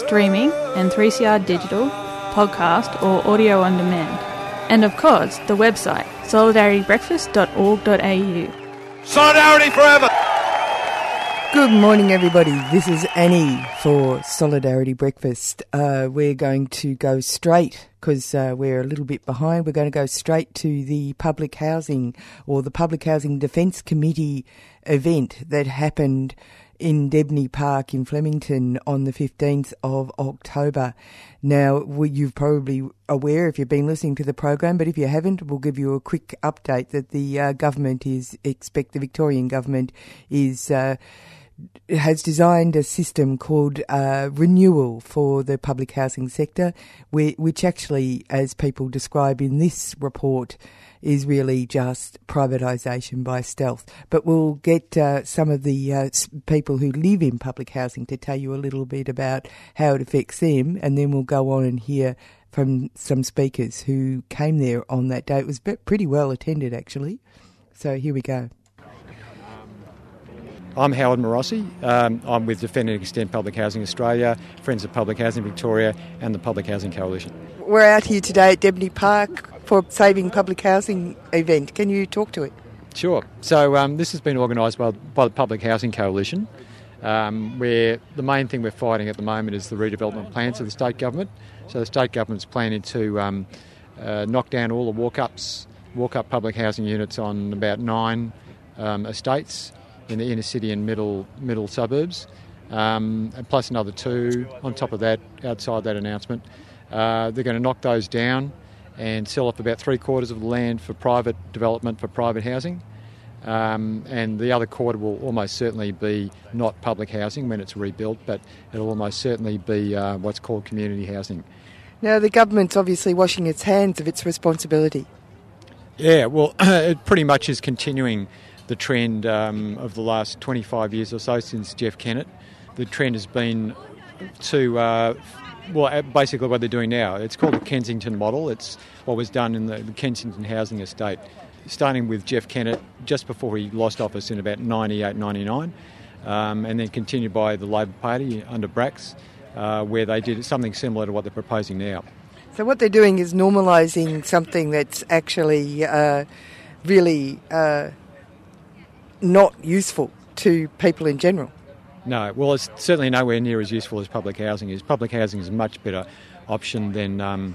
streaming and 3CR digital, podcast or audio on demand. And of course, the website, solidaritybreakfast.org.au. Solidarity forever. Good morning, everybody. This is Annie for Solidarity Breakfast. Uh, we're going to go straight because uh, we're a little bit behind. We're going to go straight to the public housing or the Public Housing Defence Committee event that happened in Debney Park in Flemington on the 15th of October. Now, you're probably aware if you've been listening to the program, but if you haven't, we'll give you a quick update that the uh, government is expect the Victorian government is. Uh, has designed a system called uh, renewal for the public housing sector, which actually, as people describe in this report, is really just privatisation by stealth. But we'll get uh, some of the uh, people who live in public housing to tell you a little bit about how it affects them, and then we'll go on and hear from some speakers who came there on that day. It was pretty well attended, actually. So here we go. I'm Howard Morossi. Um, I'm with Defend and Extend Public Housing Australia, Friends of Public Housing Victoria, and the Public Housing Coalition. We're out here today at Debney Park for Saving Public Housing event. Can you talk to it? Sure. So um, this has been organised by, by the Public Housing Coalition, um, where the main thing we're fighting at the moment is the redevelopment plans of the state government. So the state government's planning to um, uh, knock down all the walk-ups, walk-up public housing units on about nine um, estates in the inner city and middle middle suburbs, um, plus another two on top of that outside that announcement. Uh, they're going to knock those down and sell off about three quarters of the land for private development for private housing. Um, and the other quarter will almost certainly be not public housing when it's rebuilt, but it'll almost certainly be uh, what's called community housing. Now, the government's obviously washing its hands of its responsibility. Yeah, well, it pretty much is continuing the trend um, of the last 25 years or so since Jeff Kennett. The trend has been to, uh, well, uh, basically what they're doing now. It's called the Kensington model. It's what was done in the, Kensington housing estate, starting with Jeff Kennett just before he lost office in about 98, 99, um, and then continued by the Labor Party under Bracks, uh, where they did something similar to what they're proposing now. So what they're doing is normalising something that's actually uh, really uh, not useful to people in general. No, well, it's certainly nowhere near as useful as public housing is. Public housing is a much better option than um,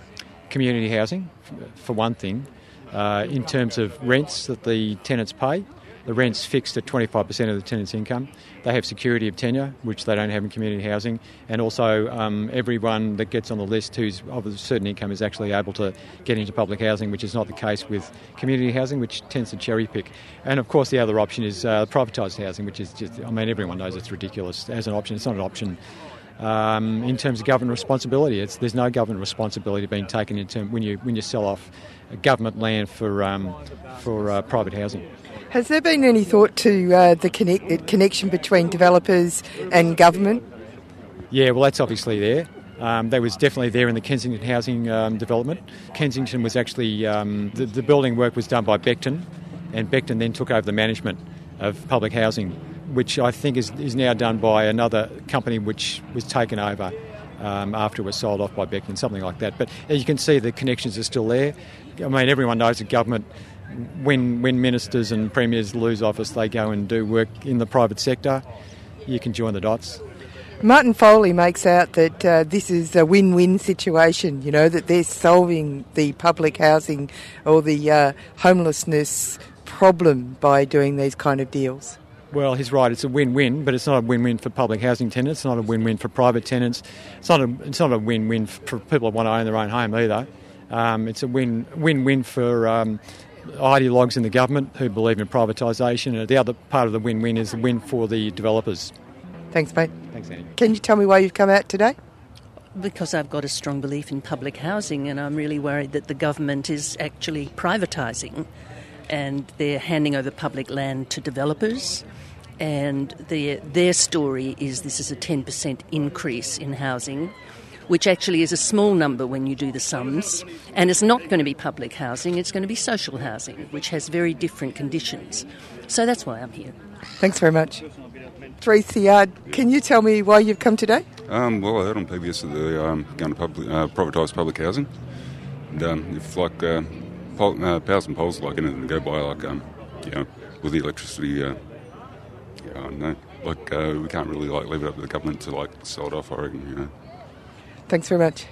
community housing, for one thing, uh, in terms of rents that the tenants pay. The rent's fixed at 25% of the tenant's income. They have security of tenure, which they don't have in community housing, and also um, everyone that gets on the list who's of a certain income is actually able to get into public housing, which is not the case with community housing, which tends to cherry pick. And of course, the other option is uh, privatised housing, which is just, I mean, everyone knows it's ridiculous as an option. It's not an option. Um, in terms of government responsibility, it's, there's no government responsibility being taken in term, when you when you sell off government land for um, for uh, private housing. Has there been any thought to uh, the connect- connection between developers and government? Yeah, well, that's obviously there. Um, that was definitely there in the Kensington housing um, development. Kensington was actually, um, the, the, building work was done by Becton, and Becton then took over the management of public housing, which I think is, is now done by another company which was taken over um, after it was sold off by Becton, something like that. But as you can see, the connections are still there. I mean, everyone knows that government when when ministers and premiers lose office, they go and do work in the private sector. You can join the dots. Martin Foley makes out that uh, this is a win-win situation. You know that they're solving the public housing or the uh, homelessness problem by doing these kind of deals. Well, he's right. It's a win-win, but it's not a win-win for public housing tenants. It's not a win-win for private tenants. It's not a, it's not a win-win for people who want to own their own home either. Um, it's a win, win-win for um, ideologues in the government who believe in privatisation, and the other part of the win-win is the win for the developers. Thanks, mate. Thanks, Annie. Can you tell me why you've come out today? Because I've got a strong belief in public housing, and I'm really worried that the government is actually privatising and they're handing over public land to developers. And their, their story is this is a 10% increase in housing, which actually is a small number when you do the sums. And it's not going to be public housing, it's going to be social housing, which has very different conditions. So that's why I'm here. Thanks very much. 3CR, can you tell me why you've come today? Um, well, I heard on PBS that they're um, going to public, uh, privatise public housing. And um, if, like, uh, pol- uh, powers and poles, like anything to go by, like, um, you know, with the electricity, uh, yeah, I don't know. Like, uh, we can't really, like, leave it up to the government to, like, sell it off, I reckon, you know. Thanks very much.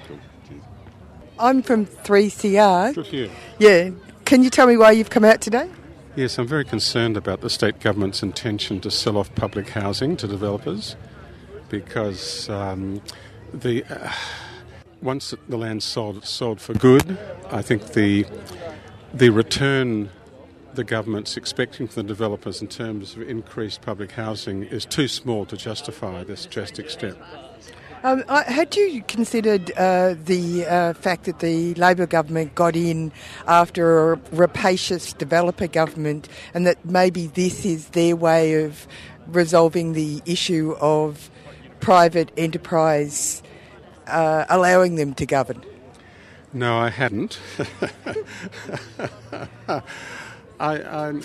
I'm from 3CR. Good here. Yeah. Can you tell me why you've come out today? Yes, I'm very concerned about the state government's intention to sell off public housing to developers because um, the uh, once the land's sold, sold for good. I think the the return the government's expecting from the developers in terms of increased public housing is too small to justify this drastic step. Um, had you considered uh, the uh, fact that the Labor government got in after a rapacious developer government and that maybe this is their way of resolving the issue of private enterprise uh, allowing them to govern? No, I hadn't. I, I'm,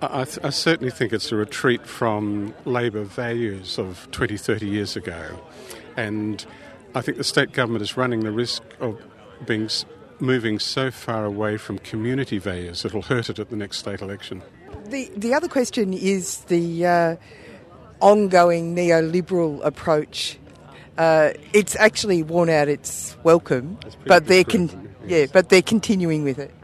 I, I certainly think it's a retreat from Labor values of 20, 30 years ago. And I think the state government is running the risk of being moving so far away from community values that it'll hurt it at the next state election. The, the other question is the uh, ongoing neoliberal approach. Uh, it's actually worn out its welcome, but they're con- yeah, but they're continuing with it.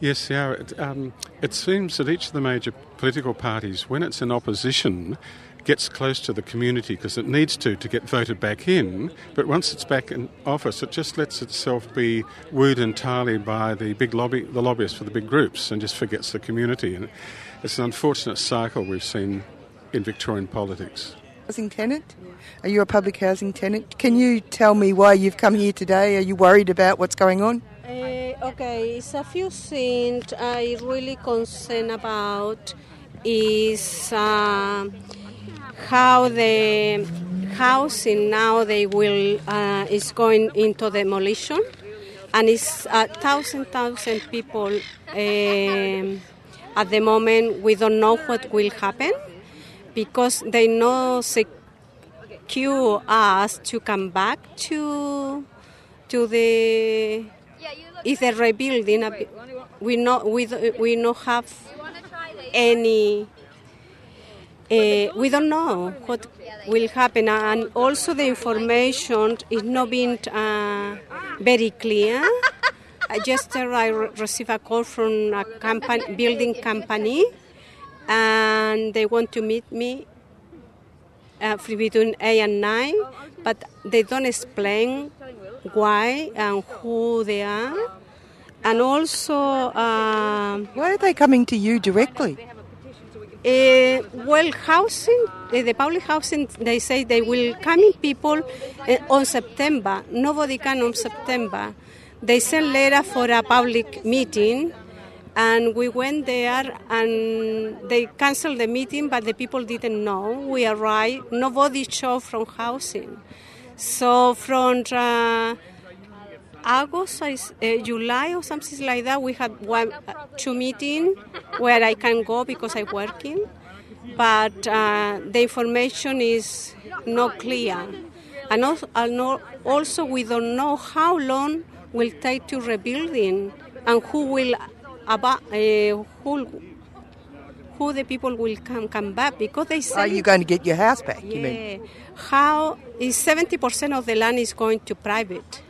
Yes, yeah. It, um, it seems that each of the major political parties, when it's in opposition, gets close to the community because it needs to to get voted back in. But once it's back in office, it just lets itself be wooed entirely by the big lobby, the lobbyists for the big groups, and just forgets the community. And it's an unfortunate cycle we've seen in Victorian politics. Housing tenant? Are you a public housing tenant? Can you tell me why you've come here today? Are you worried about what's going on? Uh, okay, it's a few things I really concerned about is uh, how the housing now they will uh, is going into demolition, and it's a thousand thousand people. Um, at the moment, we don't know what will happen because they know secure us to come back to to the is the rebuilding. We not we we not have any. Uh, we don't know what will happen, and also the information is not being uh, very clear. I just uh, I received a call from a company, building company, and they want to meet me uh, between 8 and 9, but they don't explain why and who they are. And also, um, why are they coming to you directly? Uh, well, housing, uh, the public housing, they say they will come in people uh, on September. Nobody can on September. They sent letter for a public meeting, and we went there, and they canceled the meeting, but the people didn't know. We arrived. Nobody showed from housing. So from uh, August, uh, July, or something like that, we had one, uh, two meetings where I can go because I'm working, but uh, the information is not clear. And also, and also, we don't know how long will take to rebuilding and who will aba- uh, who, who the people will come come back because they say Are you going to get your house back? You mean? yeah. How is 70% of the land is going to private?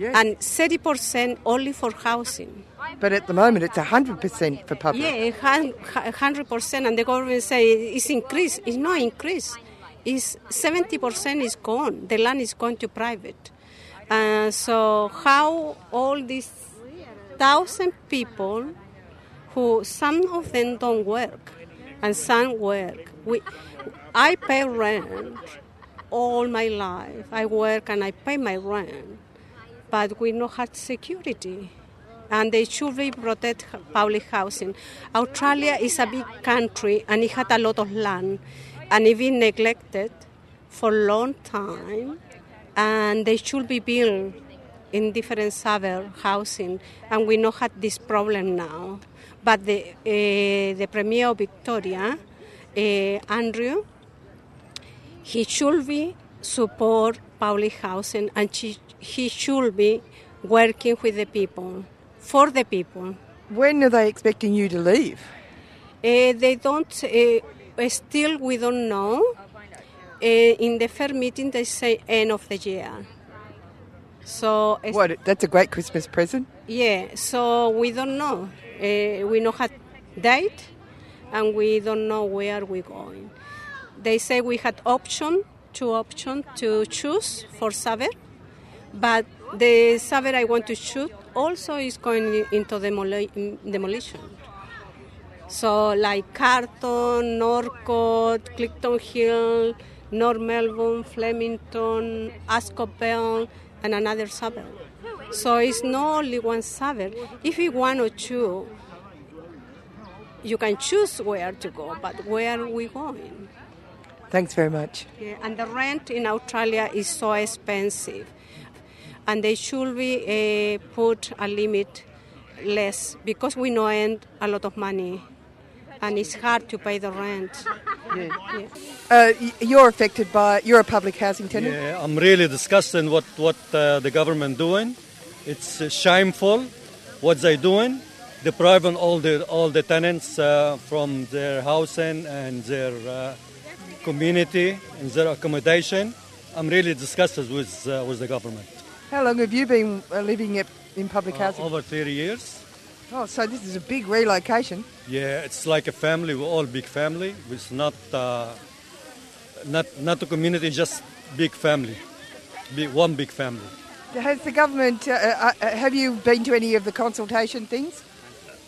And 30% only for housing. But at the moment, it's 100% for public. Yeah, hun- 100%. And the government say it's increased. It's not increased. It's 70% is gone. The land is going to private. Uh, so how all these thousand people who some of them don't work and some work. We, I pay rent all my life. I work and I pay my rent, but we not have security. And they should be protect public housing. Australia is a big country and it had a lot of land, and it been neglected for a long time. And they should be built in different suburb housing, and we not have this problem now. But the uh, the Premier of Victoria, uh, Andrew, he should be support public housing, and she, he should be working with the people, for the people. When are they expecting you to leave? Uh, they don't. Uh, still, we don't know. Uh, in the fair meeting, they say end of the year. So it's- What? That's a great Christmas present. yeah, so we don't know. Uh, we don't have date, and we don't know where we're going. They say we had option, two option to choose for Saber, but the Saber I want to shoot also is going into demoli- demolition. So like Carlton, Norcott, Clifton Hill, North Melbourne, Flemington, Ascopel, and another suburb. So it's not only one suburb. If you want or two, you can choose where to go, but where are we going? Thanks very much. Yeah, and the rent in Australia is so expensive, and they should be uh, put a limit less because we know end a lot of money, and it's hard to pay the rent. Yeah. Uh, you're affected by. You're a public housing tenant. Yeah, I'm really disgusted what what uh, the government doing. It's uh, shameful what they doing, depriving all the all the tenants uh, from their housing and their uh, community and their accommodation. I'm really disgusted with uh, with the government. How long have you been uh, living at, in public housing? Over 30 years. Oh, so this is a big relocation. Yeah, it's like a family. We're all big family. It's not uh, not not a community, just big family, big, one big family. Has the government? Uh, uh, uh, have you been to any of the consultation things?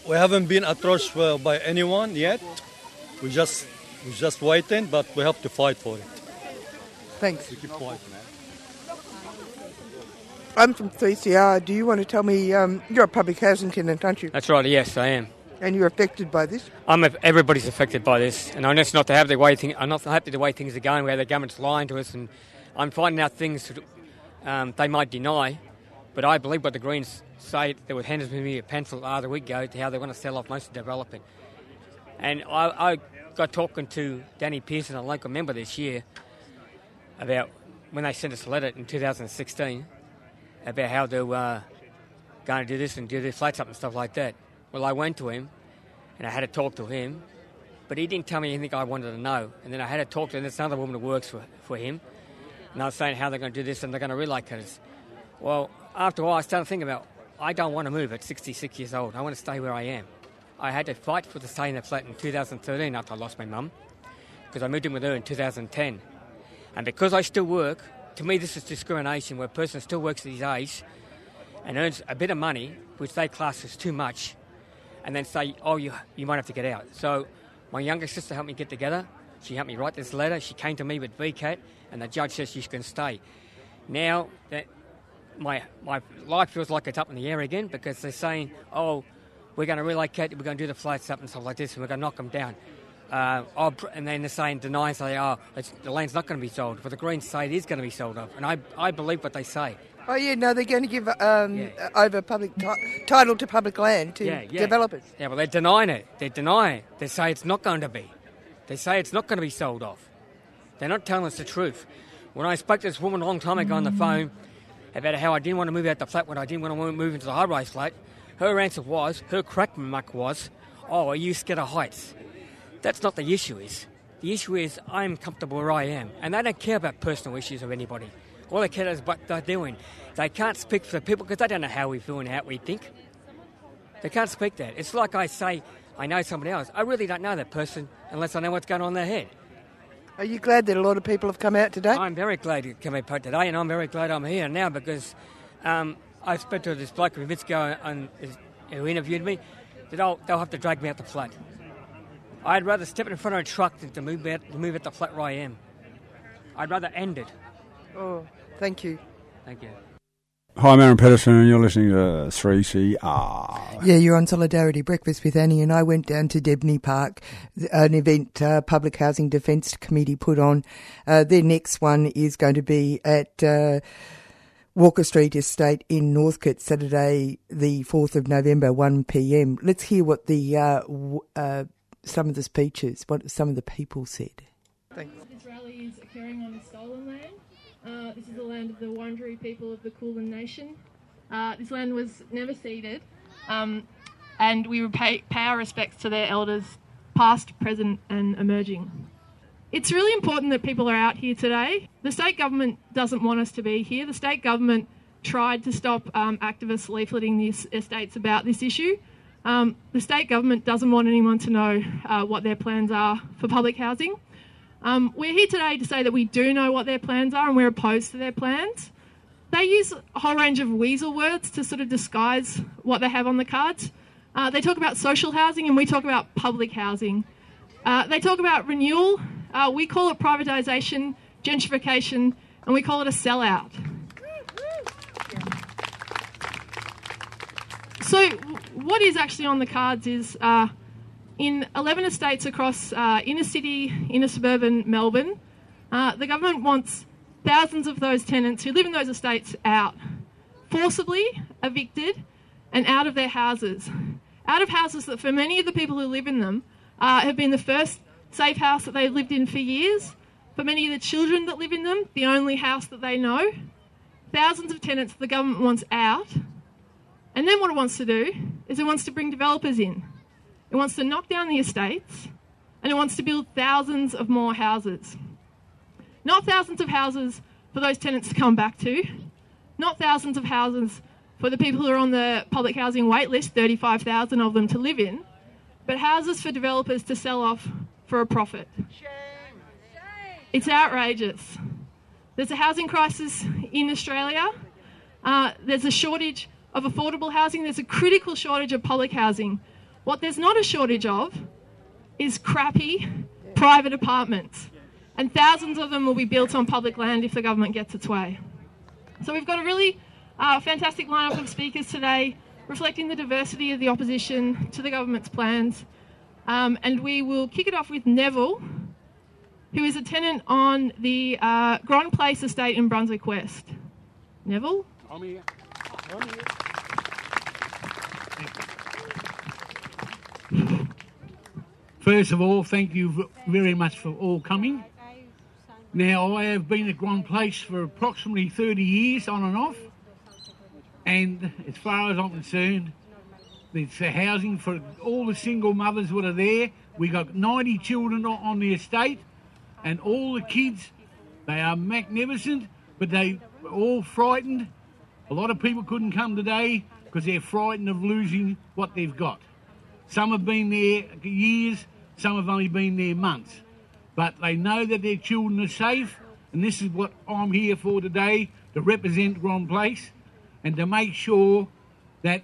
We haven't been approached by anyone yet. We just we're just waiting, but we have to fight for it. Thanks. We keep fighting. I'm from 3CR. Do you want to tell me? Um, you're a public housing tenant, aren't you? That's right, yes, I am. And you're affected by this. I'm everybody's affected by this, and I'm just not to have the way thing. I'm not happy the way things are going, where the government's lying to us, and I'm finding out things that, um, they might deny, but I believe what the Greens say. They were handed me a pencil the other week ago to how they want to sell off most of the development, and I, I got talking to Danny Pearson, a local member this year, about when they sent us a letter in 2016 about how they were going to uh, do this and do the flats up and stuff like that. Well, I went to him and I had to talk to him, but he didn't tell me anything I wanted to know. And then I had to talk to this other woman who works for, for him, and I was saying how they're going to do this and they're going to relocate us. Well, after a while, I started thinking about I don't want to move at 66 years old. I want to stay where I am. I had to fight for the stay in the flat in 2013 after I lost my mum, because I moved in with her in 2010. And because I still work, to me this is discrimination where a person still works at his age and earns a bit of money, which they class as too much, and then say, oh, you, you might have to get out. So my younger sister helped me get together. She helped me write this letter. She came to me with VCAT, and the judge says she can stay. Now that my, my life feels like it's up in the air again because they're saying, oh, we're going to relocate, we're going to do the flights up and stuff like this, and we're going to knock them down. Uh, oh, and then they're saying, denying, say, oh, it's, the land's not going to be sold. But the Greens say it is going to be sold off. And I, I believe what they say. Oh yeah, no, they're going to give um, uh, over public ti- title to public land to yeah, yeah. developers. Yeah, well, they're denying it. They're denying it. They say it's not going to be. They say it's not going to be sold off. They're not telling us the truth. When I spoke to this woman a long time ago on the phone about how I didn't want to move out the flat when I didn't want to move into the high rise flat, her answer was, her crack remark was, oh, are you scared of heights? That's not the issue. Is the issue is I'm comfortable where I am, and they don't care about personal issues of anybody. All they care is what they're doing. They can't speak for the people because they don't know how we feel and how we think. They can't speak that. It's like I say, I know somebody else. I really don't know that person unless I know what's going on in their head. Are you glad that a lot of people have come out today? I'm very glad to come out today, and I'm very glad I'm here now because um, I spoke to this bloke from Vitzko and, who interviewed me that they'll, they'll have to drag me out the flat. I'd rather step in front of a truck than to move out, to move at the flat where I am. I'd rather end it. Oh, thank you. Thank you. Hi, I'm Aaron Pedersen, and you're listening to 3CR. Yeah, you're on Solidarity Breakfast with Annie, and I went down to Debney Park, an event uh, Public Housing Defence Committee put on. Uh, their next one is going to be at uh, Walker Street Estate in Northcote, Saturday, the 4th of November, 1 pm. Let's hear what the uh, w- uh, some of the speeches, what some of the people said. Thanks. This rally is occurring on stolen land. Uh, this is the land of the Wurundjeri people of the Kulin Nation. Uh, this land was never ceded, um, and we pay, pay our respects to their elders, past, present, and emerging. It's really important that people are out here today. The state government doesn't want us to be here. The state government tried to stop um, activists leafleting the estates about this issue. Um, the state government doesn't want anyone to know uh, what their plans are for public housing. Um, we're here today to say that we do know what their plans are and we're opposed to their plans. They use a whole range of weasel words to sort of disguise what they have on the cards. Uh, they talk about social housing and we talk about public housing. Uh, they talk about renewal. Uh, we call it privatisation, gentrification, and we call it a sellout. So, what is actually on the cards is uh, in 11 estates across uh, inner city, inner suburban Melbourne, uh, the government wants thousands of those tenants who live in those estates out, forcibly evicted and out of their houses. Out of houses that, for many of the people who live in them, uh, have been the first safe house that they've lived in for years. For many of the children that live in them, the only house that they know. Thousands of tenants the government wants out. And then what it wants to do is it wants to bring developers in. It wants to knock down the estates and it wants to build thousands of more houses. Not thousands of houses for those tenants to come back to, not thousands of houses for the people who are on the public housing wait list, 35,000 of them to live in, but houses for developers to sell off for a profit. Shame. It's outrageous. There's a housing crisis in Australia. Uh, there's a shortage of affordable housing. There's a critical shortage of public housing. What there's not a shortage of is crappy private apartments. And thousands of them will be built on public land if the government gets its way. So we've got a really uh, fantastic lineup of speakers today, reflecting the diversity of the opposition to the government's plans. Um, and we will kick it off with Neville, who is a tenant on the uh, Gronn Place estate in Brunswick West. Neville? I'm here. I'm here. First of all, thank you very much for all coming. Now, I have been at Gronn Place for approximately 30 years, on and off, and as far as I'm concerned, it's a housing for all the single mothers that are there. We got 90 children on the estate, and all the kids, they are magnificent, but they all frightened. A lot of people couldn't come today because they're frightened of losing what they've got. Some have been there years, some have only been there months. But they know that their children are safe, and this is what I'm here for today to represent Gronn Place and to make sure that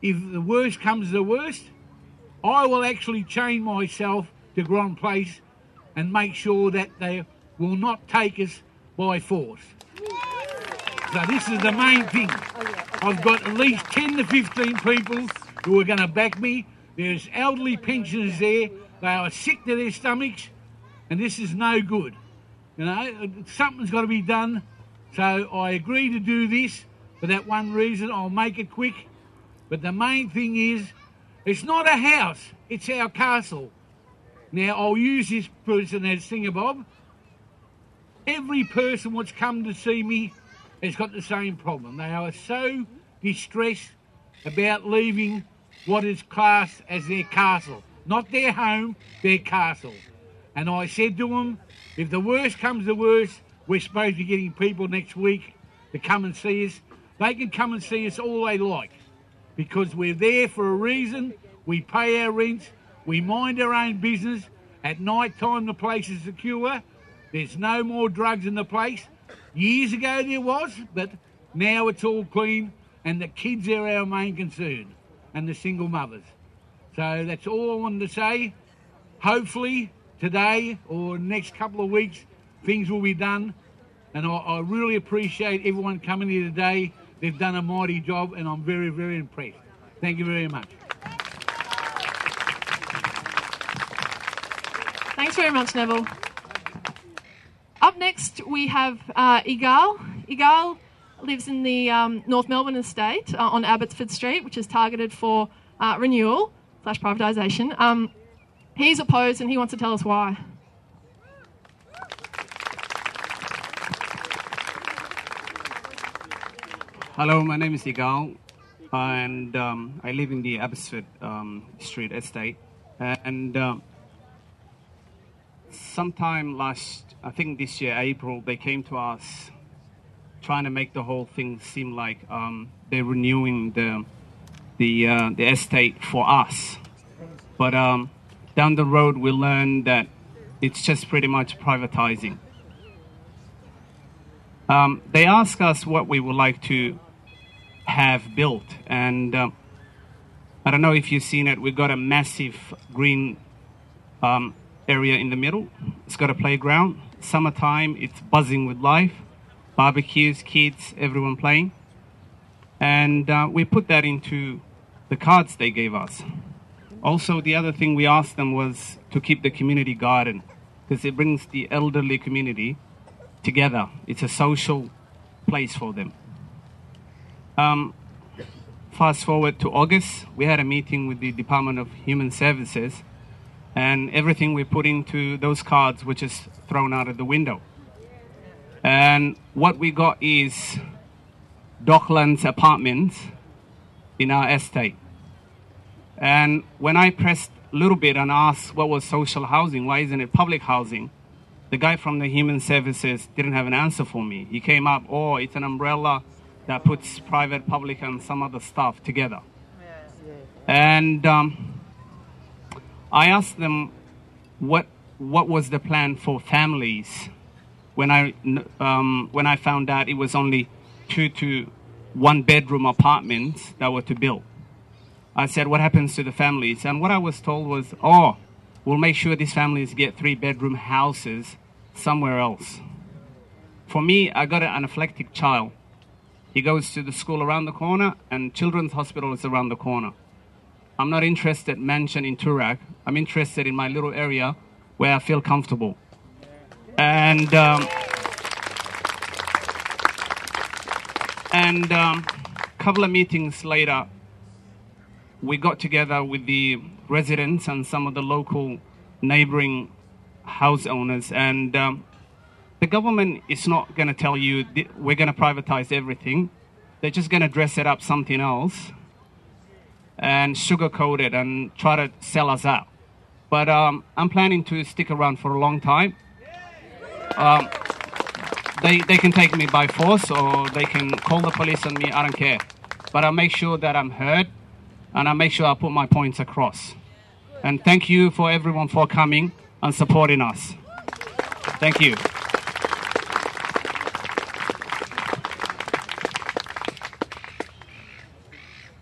if the worst comes to the worst, I will actually chain myself to Gronn Place and make sure that they will not take us by force. So this is the main thing. I've got at least 10 to 15 people who are going to back me there's elderly pensioners there. They are sick to their stomachs, and this is no good. You know, something's got to be done. So I agree to do this for that one reason. I'll make it quick. But the main thing is, it's not a house, it's our castle. Now, I'll use this person as Singer Bob. Every person what's come to see me has got the same problem. They are so distressed about leaving what is classed as their castle. Not their home, their castle. And I said to them, if the worst comes to worst, we're supposed to be getting people next week to come and see us. They can come and see us all they like because we're there for a reason. We pay our rents, we mind our own business. At night time, the place is secure. There's no more drugs in the place. Years ago there was, but now it's all clean, and the kids are our main concern, and the single mothers. So that's all I wanted to say. Hopefully, today or next couple of weeks, things will be done. And I, I really appreciate everyone coming here today. They've done a mighty job, and I'm very, very impressed. Thank you very much. Thanks very much, Neville. Up next, we have uh, Igal. Igal lives in the um, North Melbourne estate uh, on Abbotsford Street, which is targeted for uh, renewal slash privatisation. Um, he's opposed and he wants to tell us why. Hello, my name is Igal, and um, I live in the Abbotsford um, Street estate. And um, sometime last, I think this year, April, they came to us trying to make the whole thing seem like um, they're renewing the the uh, the estate for us. But um, down the road, we learned that it's just pretty much privatizing. Um, they asked us what we would like to have built, and uh, I don't know if you've seen it. We've got a massive green um, area in the middle. It's got a playground. Summertime, it's buzzing with life. Barbecues, kids, everyone playing. And uh, we put that into the cards they gave us. Also, the other thing we asked them was to keep the community garden because it brings the elderly community together. It's a social place for them. Um, fast forward to August, we had a meeting with the Department of Human Services, and everything we put into those cards was just thrown out of the window. And what we got is Docklands apartments in our estate. And when I pressed a little bit and asked what was social housing, why isn't it public housing? The guy from the Human Services didn't have an answer for me. He came up, oh, it's an umbrella that puts private, public, and some other stuff together. And um, I asked them what what was the plan for families when I um, when I found out it was only two to one bedroom apartments that were to build. I said, What happens to the families? And what I was told was, Oh, we'll make sure these families get three bedroom houses somewhere else. For me, I got an anaphylactic child. He goes to the school around the corner, and Children's Hospital is around the corner. I'm not interested in mansion in Toorak. I'm interested in my little area where I feel comfortable. And um, and a um, couple of meetings later, we got together with the residents and some of the local neighboring house owners, and um, the government is not going to tell you we're going to privatize everything. They're just going to dress it up something else and sugarcoat it and try to sell us out. But um, I'm planning to stick around for a long time. Um, they, they can take me by force or they can call the police on me. I don't care. But I'll make sure that I'm heard and I'll make sure I put my points across. And thank you for everyone for coming and supporting us. Thank you.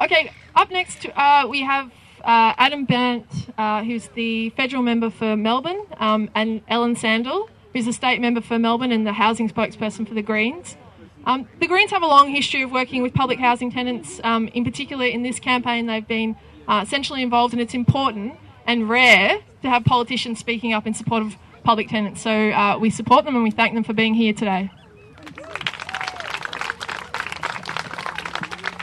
Okay, up next uh, we have uh, Adam Bandt, uh, who's the federal member for Melbourne, um, and Ellen Sandell, who's a state member for Melbourne and the housing spokesperson for the Greens. Um, the Greens have a long history of working with public housing tenants. Um, in particular, in this campaign, they've been uh, essentially involved, and it's important and rare to have politicians speaking up in support of public tenants. So uh, we support them and we thank them for being here today.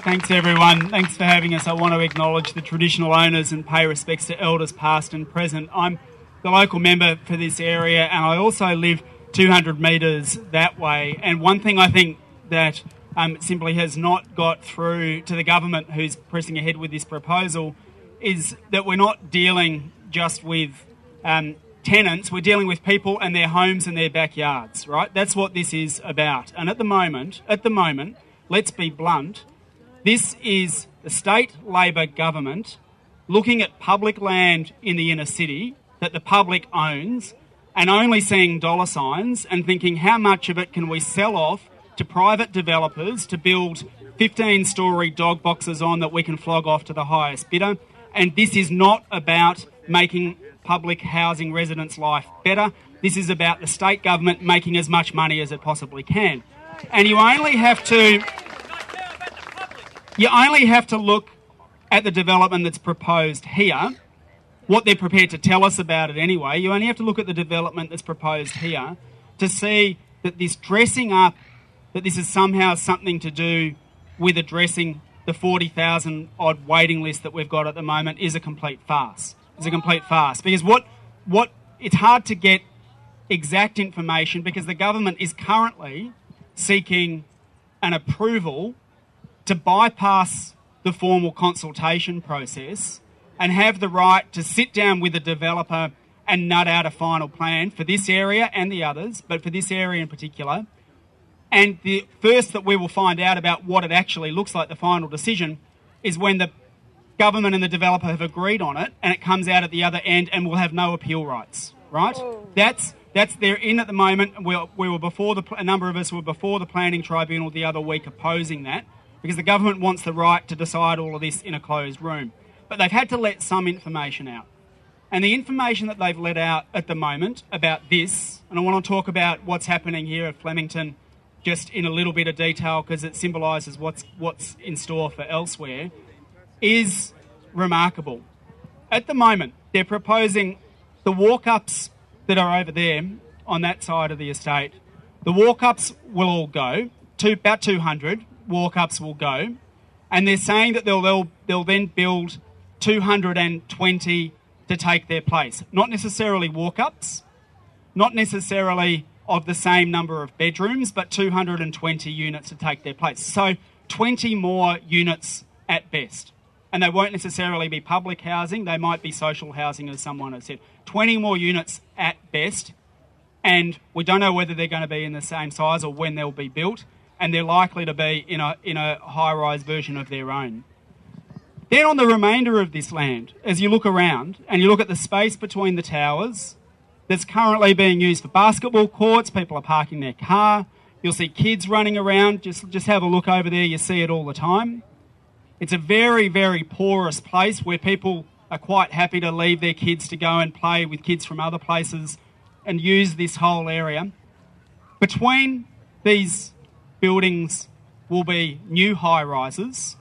Thanks, everyone. Thanks for having us. I want to acknowledge the traditional owners and pay respects to elders past and present. I'm the local member for this area, and I also live 200 metres that way. And one thing I think that um, simply has not got through to the government who's pressing ahead with this proposal is that we're not dealing just with um, tenants, we're dealing with people and their homes and their backyards, right? That's what this is about. And at the moment, at the moment, let's be blunt, this is the state Labor government looking at public land in the inner city that the public owns and only seeing dollar signs and thinking how much of it can we sell off to private developers to build 15 story dog boxes on that we can flog off to the highest bidder. And this is not about making public housing residents' life better. This is about the state government making as much money as it possibly can. And you only have to you only have to look at the development that's proposed here, what they're prepared to tell us about it anyway. You only have to look at the development that's proposed here to see that this dressing up, that this is somehow something to do with addressing the 40,000 odd waiting list that we've got at the moment is a complete farce. It's a complete farce because what what it's hard to get exact information because the government is currently seeking an approval to bypass the formal consultation process and have the right to sit down with a developer and nut out a final plan for this area and the others, but for this area in particular. And the first that we will find out about what it actually looks like, the final decision, is when the government and the developer have agreed on it and it comes out at the other end and we'll have no appeal rights, right? Oh. That's that's they're in at the moment. We, we were before the a number of us were before the planning tribunal the other week opposing that because the government wants the right to decide all of this in a closed room. But they've had to let some information out. And the information that they've let out at the moment about this, and I want to talk about what's happening here at Flemington just in a little bit of detail because it symbolises what's, what's in store for elsewhere, is remarkable. At the moment, they're proposing the walk ups that are over there on that side of the estate. The walk ups will all go, to about 200 walk ups will go, and they're saying that they'll, they'll, they'll then build 220 to take their place. Not necessarily walk ups, not necessarily of the same number of bedrooms, but 220 units to take their place. So 20 more units at best. And they won't necessarily be public housing, they might be social housing, as someone has said. 20 more units at best, and we don't know whether they're going to be in the same size or when they'll be built, and they're likely to be in a, in a high rise version of their own. Then, on the remainder of this land, as you look around and you look at the space between the towers that's currently being used for basketball courts, people are parking their car, you'll see kids running around, just, just have a look over there, you see it all the time. It's a very, very porous place where people are quite happy to leave their kids to go and play with kids from other places and use this whole area. Between these buildings will be new high rises,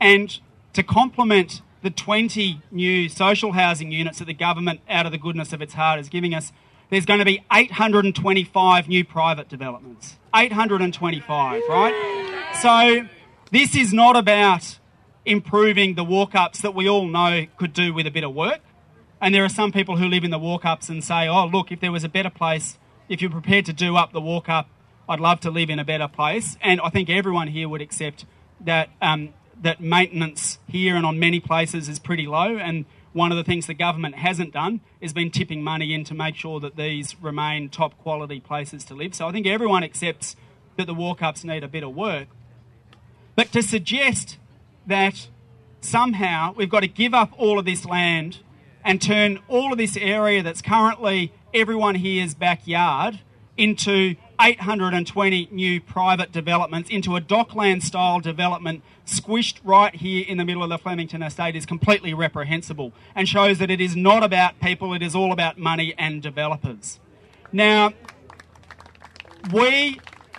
and to complement the 20 new social housing units that the government, out of the goodness of its heart, is giving us, there's going to be 825 new private developments. 825, right? So this is not about improving the walk ups that we all know could do with a bit of work. And there are some people who live in the walk ups and say, oh, look, if there was a better place, if you're prepared to do up the walk up, I'd love to live in a better place. And I think everyone here would accept that, um, that maintenance here and on many places is pretty low. And one of the things the government hasn't done is been tipping money in to make sure that these remain top quality places to live. So I think everyone accepts that the walk ups need a bit of work. But to suggest that somehow we've got to give up all of this land and turn all of this area that's currently everyone here's backyard into 820 new private developments into a dockland style development squished right here in the middle of the Flemington estate is completely reprehensible and shows that it is not about people, it is all about money and developers. Now, we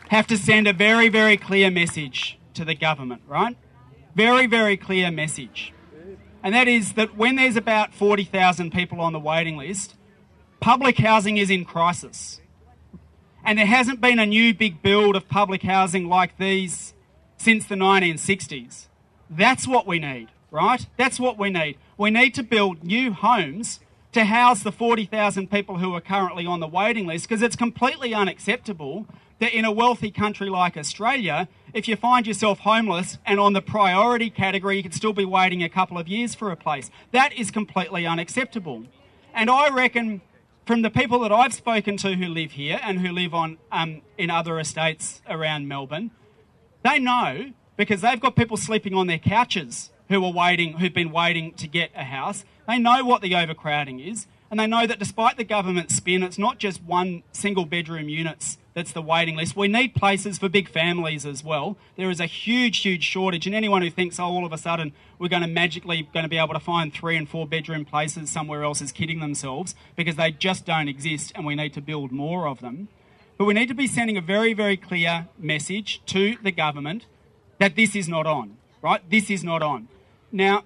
have to send a very, very clear message to the government, right? Very, very clear message. And that is that when there's about 40,000 people on the waiting list, public housing is in crisis. And there hasn't been a new big build of public housing like these since the 1960s. That's what we need, right? That's what we need. We need to build new homes to house the 40,000 people who are currently on the waiting list because it's completely unacceptable that in a wealthy country like Australia, if you find yourself homeless and on the priority category, you could still be waiting a couple of years for a place. That is completely unacceptable. And I reckon from the people that I've spoken to who live here and who live on um, in other estates around Melbourne, they know because they've got people sleeping on their couches who are waiting, who've been waiting to get a house. They know what the overcrowding is, and they know that despite the government spin, it's not just one single bedroom units that's the waiting list. We need places for big families as well. There is a huge, huge shortage, and anyone who thinks, oh, all of a sudden we're going to magically going to be able to find three and four bedroom places somewhere else is kidding themselves because they just don't exist, and we need to build more of them. But we need to be sending a very, very clear message to the government that this is not on, right? This is not on. Now,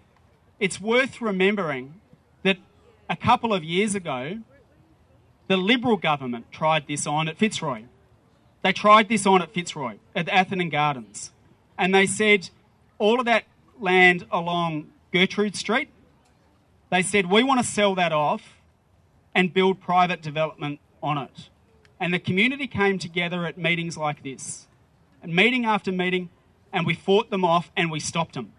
it's worth remembering that a couple of years ago, the Liberal government tried this on at Fitzroy. They tried this on at Fitzroy, at Atherton Gardens. And they said all of that land along Gertrude Street, they said, we want to sell that off and build private development on it. And the community came together at meetings like this, and meeting after meeting, and we fought them off and we stopped them.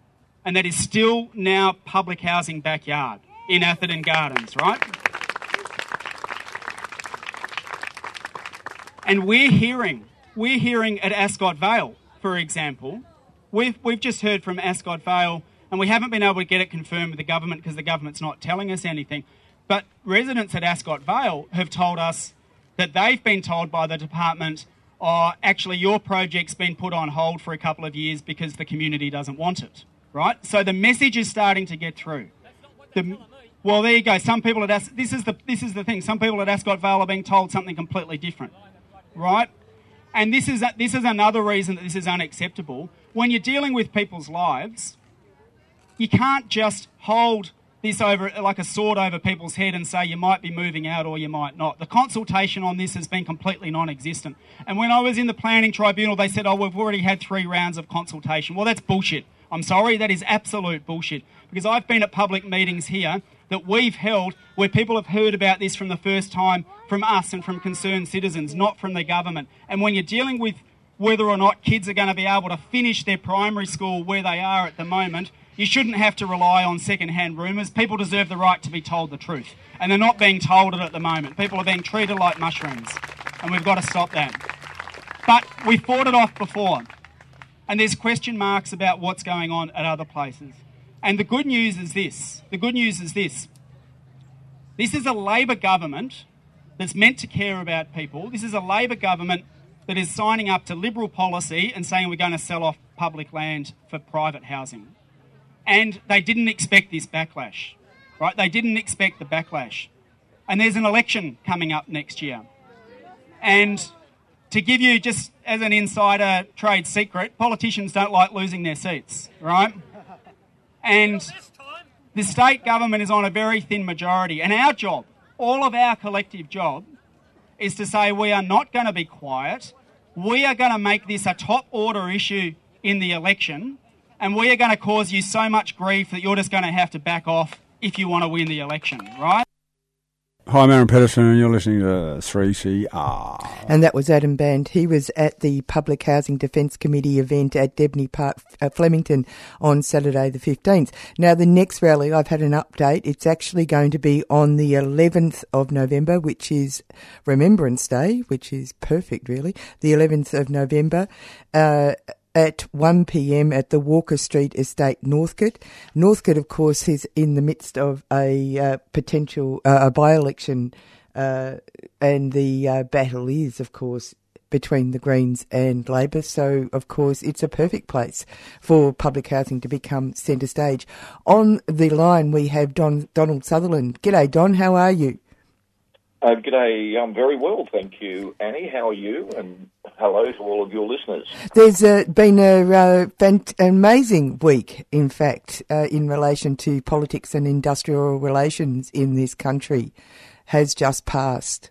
And that is still now public housing backyard in Atherton Gardens, right? And we're hearing, we're hearing at Ascot Vale, for example, we've, we've just heard from Ascot Vale, and we haven't been able to get it confirmed with the government because the government's not telling us anything. But residents at Ascot Vale have told us that they've been told by the department, oh, actually, your project's been put on hold for a couple of years because the community doesn't want it, right? So the message is starting to get through. The, well, there you go. Some people at As- this is the this is the thing. Some people at Ascot Vale are being told something completely different right? And this is, this is another reason that this is unacceptable. When you're dealing with people's lives, you can't just hold this over like a sword over people's head and say you might be moving out or you might not. The consultation on this has been completely non existent. And when I was in the planning tribunal, they said, oh, we've already had three rounds of consultation. Well, that's bullshit. I'm sorry, that is absolute bullshit. Because I've been at public meetings here that we've held where people have heard about this from the first time from us and from concerned citizens, not from the government. And when you're dealing with whether or not kids are going to be able to finish their primary school where they are at the moment, you shouldn't have to rely on second-hand rumours. People deserve the right to be told the truth. And they're not being told it at the moment. People are being treated like mushrooms. And we've got to stop that. But we fought it off before. And there's question marks about what's going on at other places. And the good news is this the good news is this this is a Labor government that's meant to care about people. This is a Labor government that is signing up to Liberal policy and saying we're going to sell off public land for private housing. And they didn't expect this backlash, right? They didn't expect the backlash. And there's an election coming up next year. And to give you just as an insider trade secret, politicians don't like losing their seats, right? And the state government is on a very thin majority. And our job, all of our collective job, is to say we are not going to be quiet. We are going to make this a top order issue in the election. And we are going to cause you so much grief that you're just going to have to back off if you want to win the election, right? Hi, I'm Aaron Pedersen, and you're listening to 3CR. And that was Adam Bandt. He was at the Public Housing Defence Committee event at Debney Park, uh, Flemington, on Saturday the 15th. Now, the next rally, I've had an update. It's actually going to be on the 11th of November, which is Remembrance Day, which is perfect, really. The 11th of November. Uh, at 1 p.m. at the Walker Street Estate, Northcote. Northcote, of course, is in the midst of a uh, potential uh, a by-election, uh, and the uh, battle is, of course, between the Greens and Labor. So, of course, it's a perfect place for public housing to become centre stage. On the line, we have Don Donald Sutherland. G'day, Don. How are you? Uh, g'day, I'm very well, thank you, Annie. How are you? And hello to all of your listeners. There's uh, been a uh, fant- amazing week, in fact, uh, in relation to politics and industrial relations in this country, has just passed.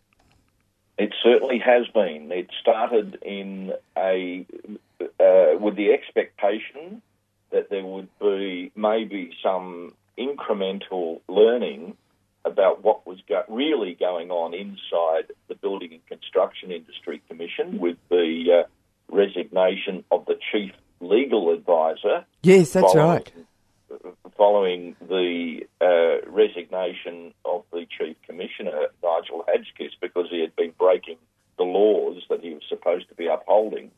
It certainly has been. It started in a uh, with the expectation that there would be maybe some incremental learning about what was go- really going on inside the Building and Construction Industry Commission with the uh, resignation of the chief legal advisor. Yes, that's following- right. Following the uh, resignation of the chief commissioner, Nigel Hadgkiss, because he had been breaking the laws that he was supposed to be upholding.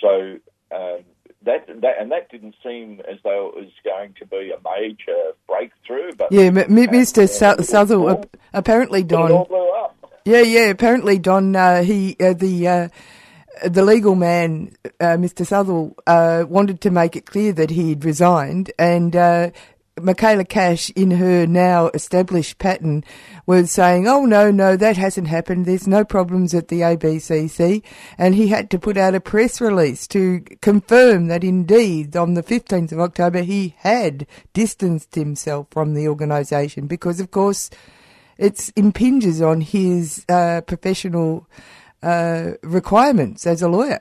So um, that, that and that didn't seem as though it was going to be a major breakthrough. But Yeah, Mr. Southall, apparently it all Don. blew up. Yeah, yeah. Apparently Don. Uh, he uh, the uh, the legal man, uh, Mr. Southall, uh, wanted to make it clear that he had resigned, and uh, Michaela Cash, in her now established pattern, was saying, "Oh no, no, that hasn't happened. There's no problems at the ABCC," and he had to put out a press release to confirm that indeed on the 15th of October he had distanced himself from the organisation because, of course, it impinges on his uh, professional uh, requirements as a lawyer.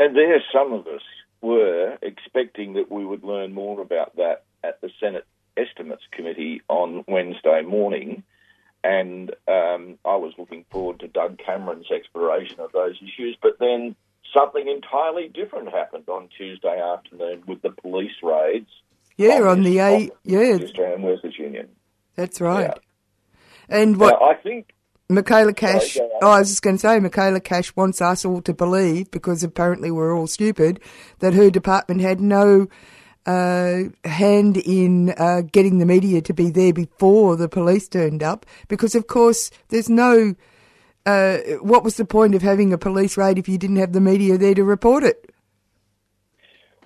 And there, some of us were expecting that we would learn more about that at the Senate Estimates Committee on Wednesday morning. And um, I was looking forward to Doug Cameron's exploration of those issues. But then something entirely different happened on Tuesday afternoon with the police raids. Yeah, on the A, yeah, Australian Workers Union. that's right. And what Now, I think Michaela Cash, on. oh, I was just going to say, Michaela Cash wants us all to believe, because apparently we're all stupid, that her department had no uh, hand in uh, getting the media to be there before the police turned up, because of course there's no. Uh, what was the point of having a police raid if you didn't have the media there to report it?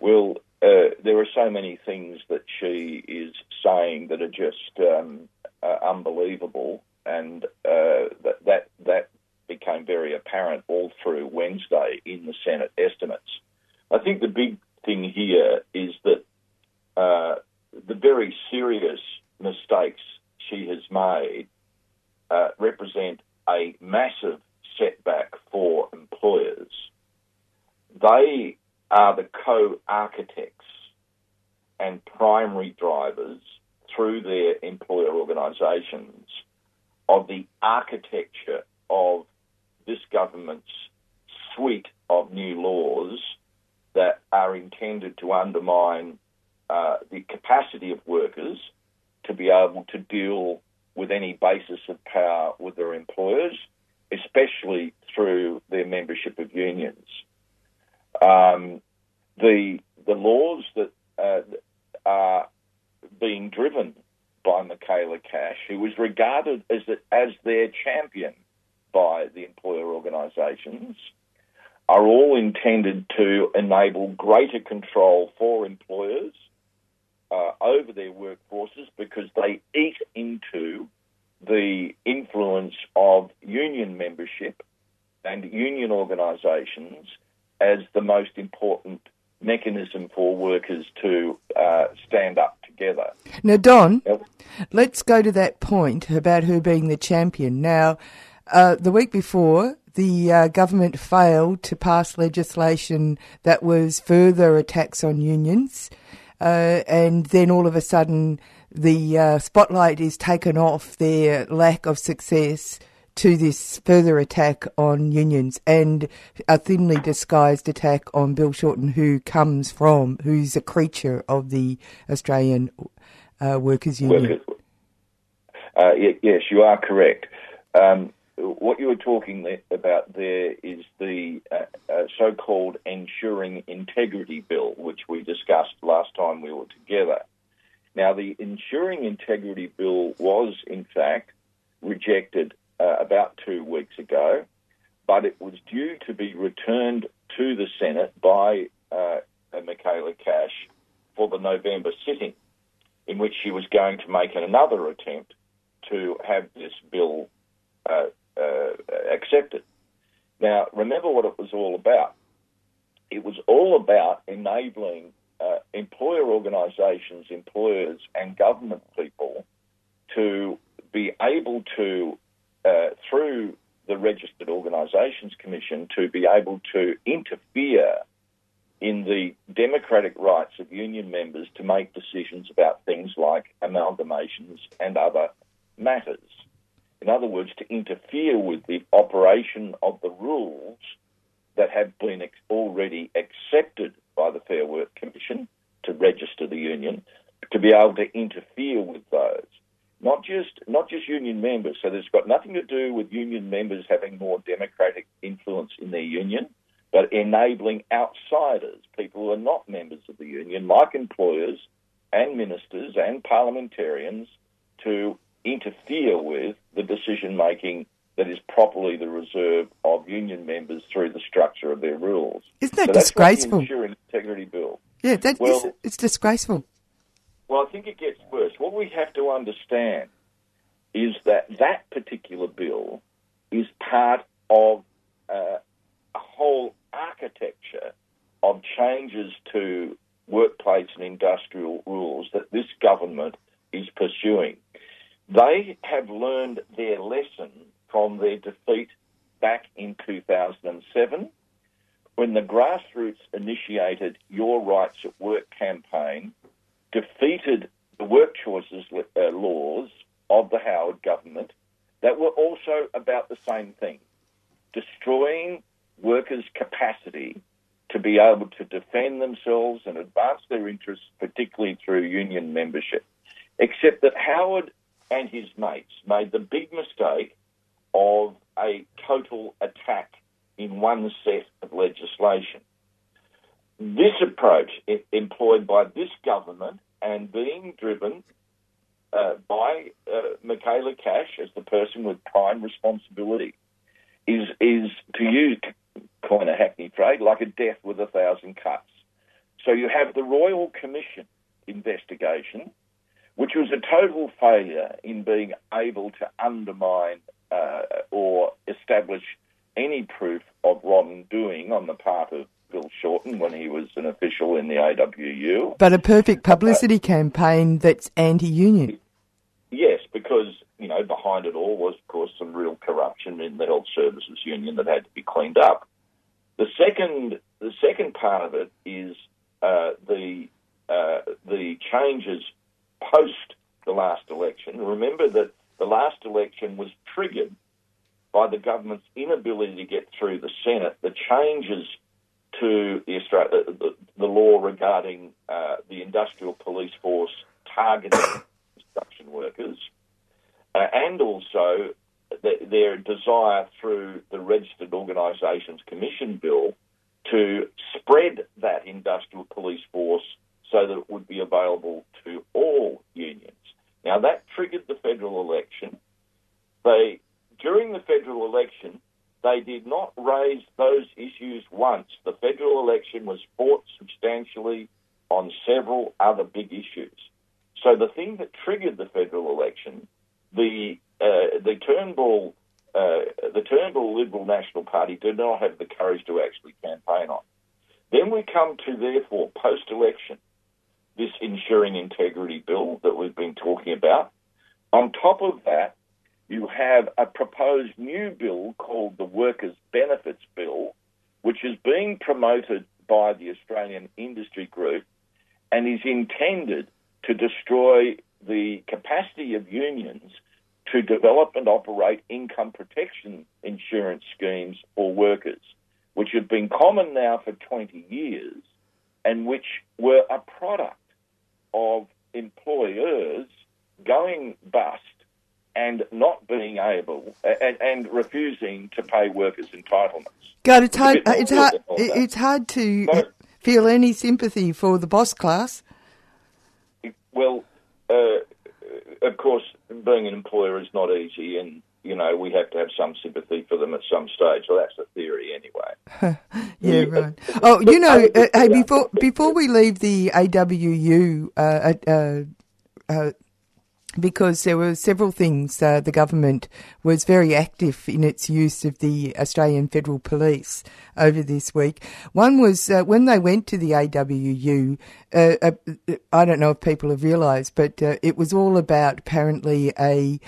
Well, uh, there are so many things that she is saying that are just um, uh, unbelievable, and uh, that that that became very apparent all through Wednesday in the Senate estimates. I think the big thing here is that uh, the very serious mistakes she has made uh, represent a massive setback for employers. They are the co-architects and primary drivers through their employer organisations of the architecture of this government's suite of new laws that are intended to undermine uh, the capacity of workers to be able to deal with any basis of power with their employers, especially through their membership of unions. Um, the the laws that uh, are being driven by Michaela Cash, who was regarded as the, as their champion by the employer organisations, are all intended to enable greater control for employers uh, over their workforces because they eat into the influence of union membership and union organisations as the most important mechanism for workers to uh, stand up together. Now, Don, Yep. let's go to that point about her being the champion. Now, uh, the week before, the uh, government failed to pass legislation that was further attacks on unions, uh, and then all of a sudden, the uh, spotlight is taken off their lack of success to this further attack on unions and a thinly disguised attack on Bill Shorten, who comes from, who's a creature of the Australian uh, Workers Union. Uh, yes, you are correct. Um, what you were talking about there is the uh, uh, so-called Ensuring Integrity Bill, which we discussed last time we were together. Now, the Ensuring Integrity Bill was, in fact, rejected uh, about two weeks ago, but it was due to be returned to the Senate by uh, Michaela Cash for the November sitting, in which she was going to make another attempt to have this bill uh, uh, accepted. Now, remember what it was all about. It was all about enabling uh, employer organisations, employers, and government people to be able to, uh, through the Registered Organisations Commission, to be able to interfere in the democratic rights of union members to make decisions about things like amalgamations and other matters. In other words, to interfere with the operation of the rules that have been ex- already accepted by the Fair Work Commission to register the union, to be able to interfere with those. Not just not just union members. So it's got nothing to do with union members having more democratic influence in their union, but enabling outsiders, people who are not members of the union, like employers and ministers and parliamentarians, to interfere with the decision making that is properly the reserve of union members through the structure of their rules. Isn't that so that's disgraceful? What the Ensuring Integrity Bill. Yeah, that Well- is- it's disgraceful. Well, I think it gets worse. What we have to understand is that that particular bill is part of uh, a whole architecture of changes to workplace and industrial rules that this government is pursuing. They have learned their lesson from their defeat back in 2007 when the grassroots initiated Your Rights at Work campaign, defeated the work choices uh, laws of the Howard government that were also about the same thing destroying workers' capacity to be able to defend themselves and advance their interests, particularly through union membership. Except that Howard and his mates made the big mistake of a total attack in one set of legislation. This approach, employed by this government and being driven uh, by uh, Michaela Cash as the person with prime responsibility, is is to use coin a hackney phrase like a death with a thousand cuts. So you have the Royal Commission investigation, which was a total failure in being able to undermine uh, or establish any proof of wrongdoing on the part of Bill Shorten when he was an official in the AWU. But a perfect publicity campaign that's anti-union. Yes, because you know behind it all was, of course, some real corruption in the health services union that had to be cleaned up. The second, the second part of it is uh, the uh, the changes post the last election. Remember that the last election was triggered by the government's inability to get through the Senate. The changes to the, the, the law regarding uh, the industrial police force targeting construction workers, uh, and also th- their desire through the Registered Organisations Commission Bill to spread that industrial police force so that it would be available to all unions. Now that triggered the federal election. They during the federal election they did not raise those issues once. The federal election was fought substantially on several other big issues. So the thing that triggered the federal election, the uh, the Turnbull uh, the Turnbull Liberal National Party did not have the courage to actually campaign on. Then we come to therefore post election this ensuring integrity bill that we've been talking about. On top of that, you have a proposed new bill called the Workers' Benefits Bill, which is being promoted by the Australian Industry Group and is intended to destroy the capacity of unions to develop and operate income protection insurance schemes for workers, which have been common now for 20 years and which were a product of employers going bust and not being able and, and refusing to pay workers entitlements. God, it's hard. It's hard. than all that. It's hard to feel any sympathy for the boss class. Well, uh, of course, being an employer is not easy, and you know we have to have some sympathy for them at some stage. Well, that's the theory, anyway. Yeah, right. Oh, you know, uh, hey, before before we leave the AWU, uh, uh, uh, because there were several things uh, the government was very active in its use of the Australian Federal Police over this week. One was uh, when they went to the AWU. Uh, uh, I don't know if people have realised, but uh, it was all about apparently a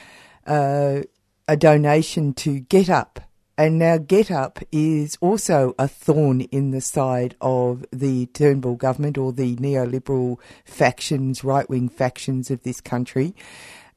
uh, a donation to Get Up. And now Get Up is also a thorn in the side of the Turnbull government or the neoliberal factions, right wing factions of this country.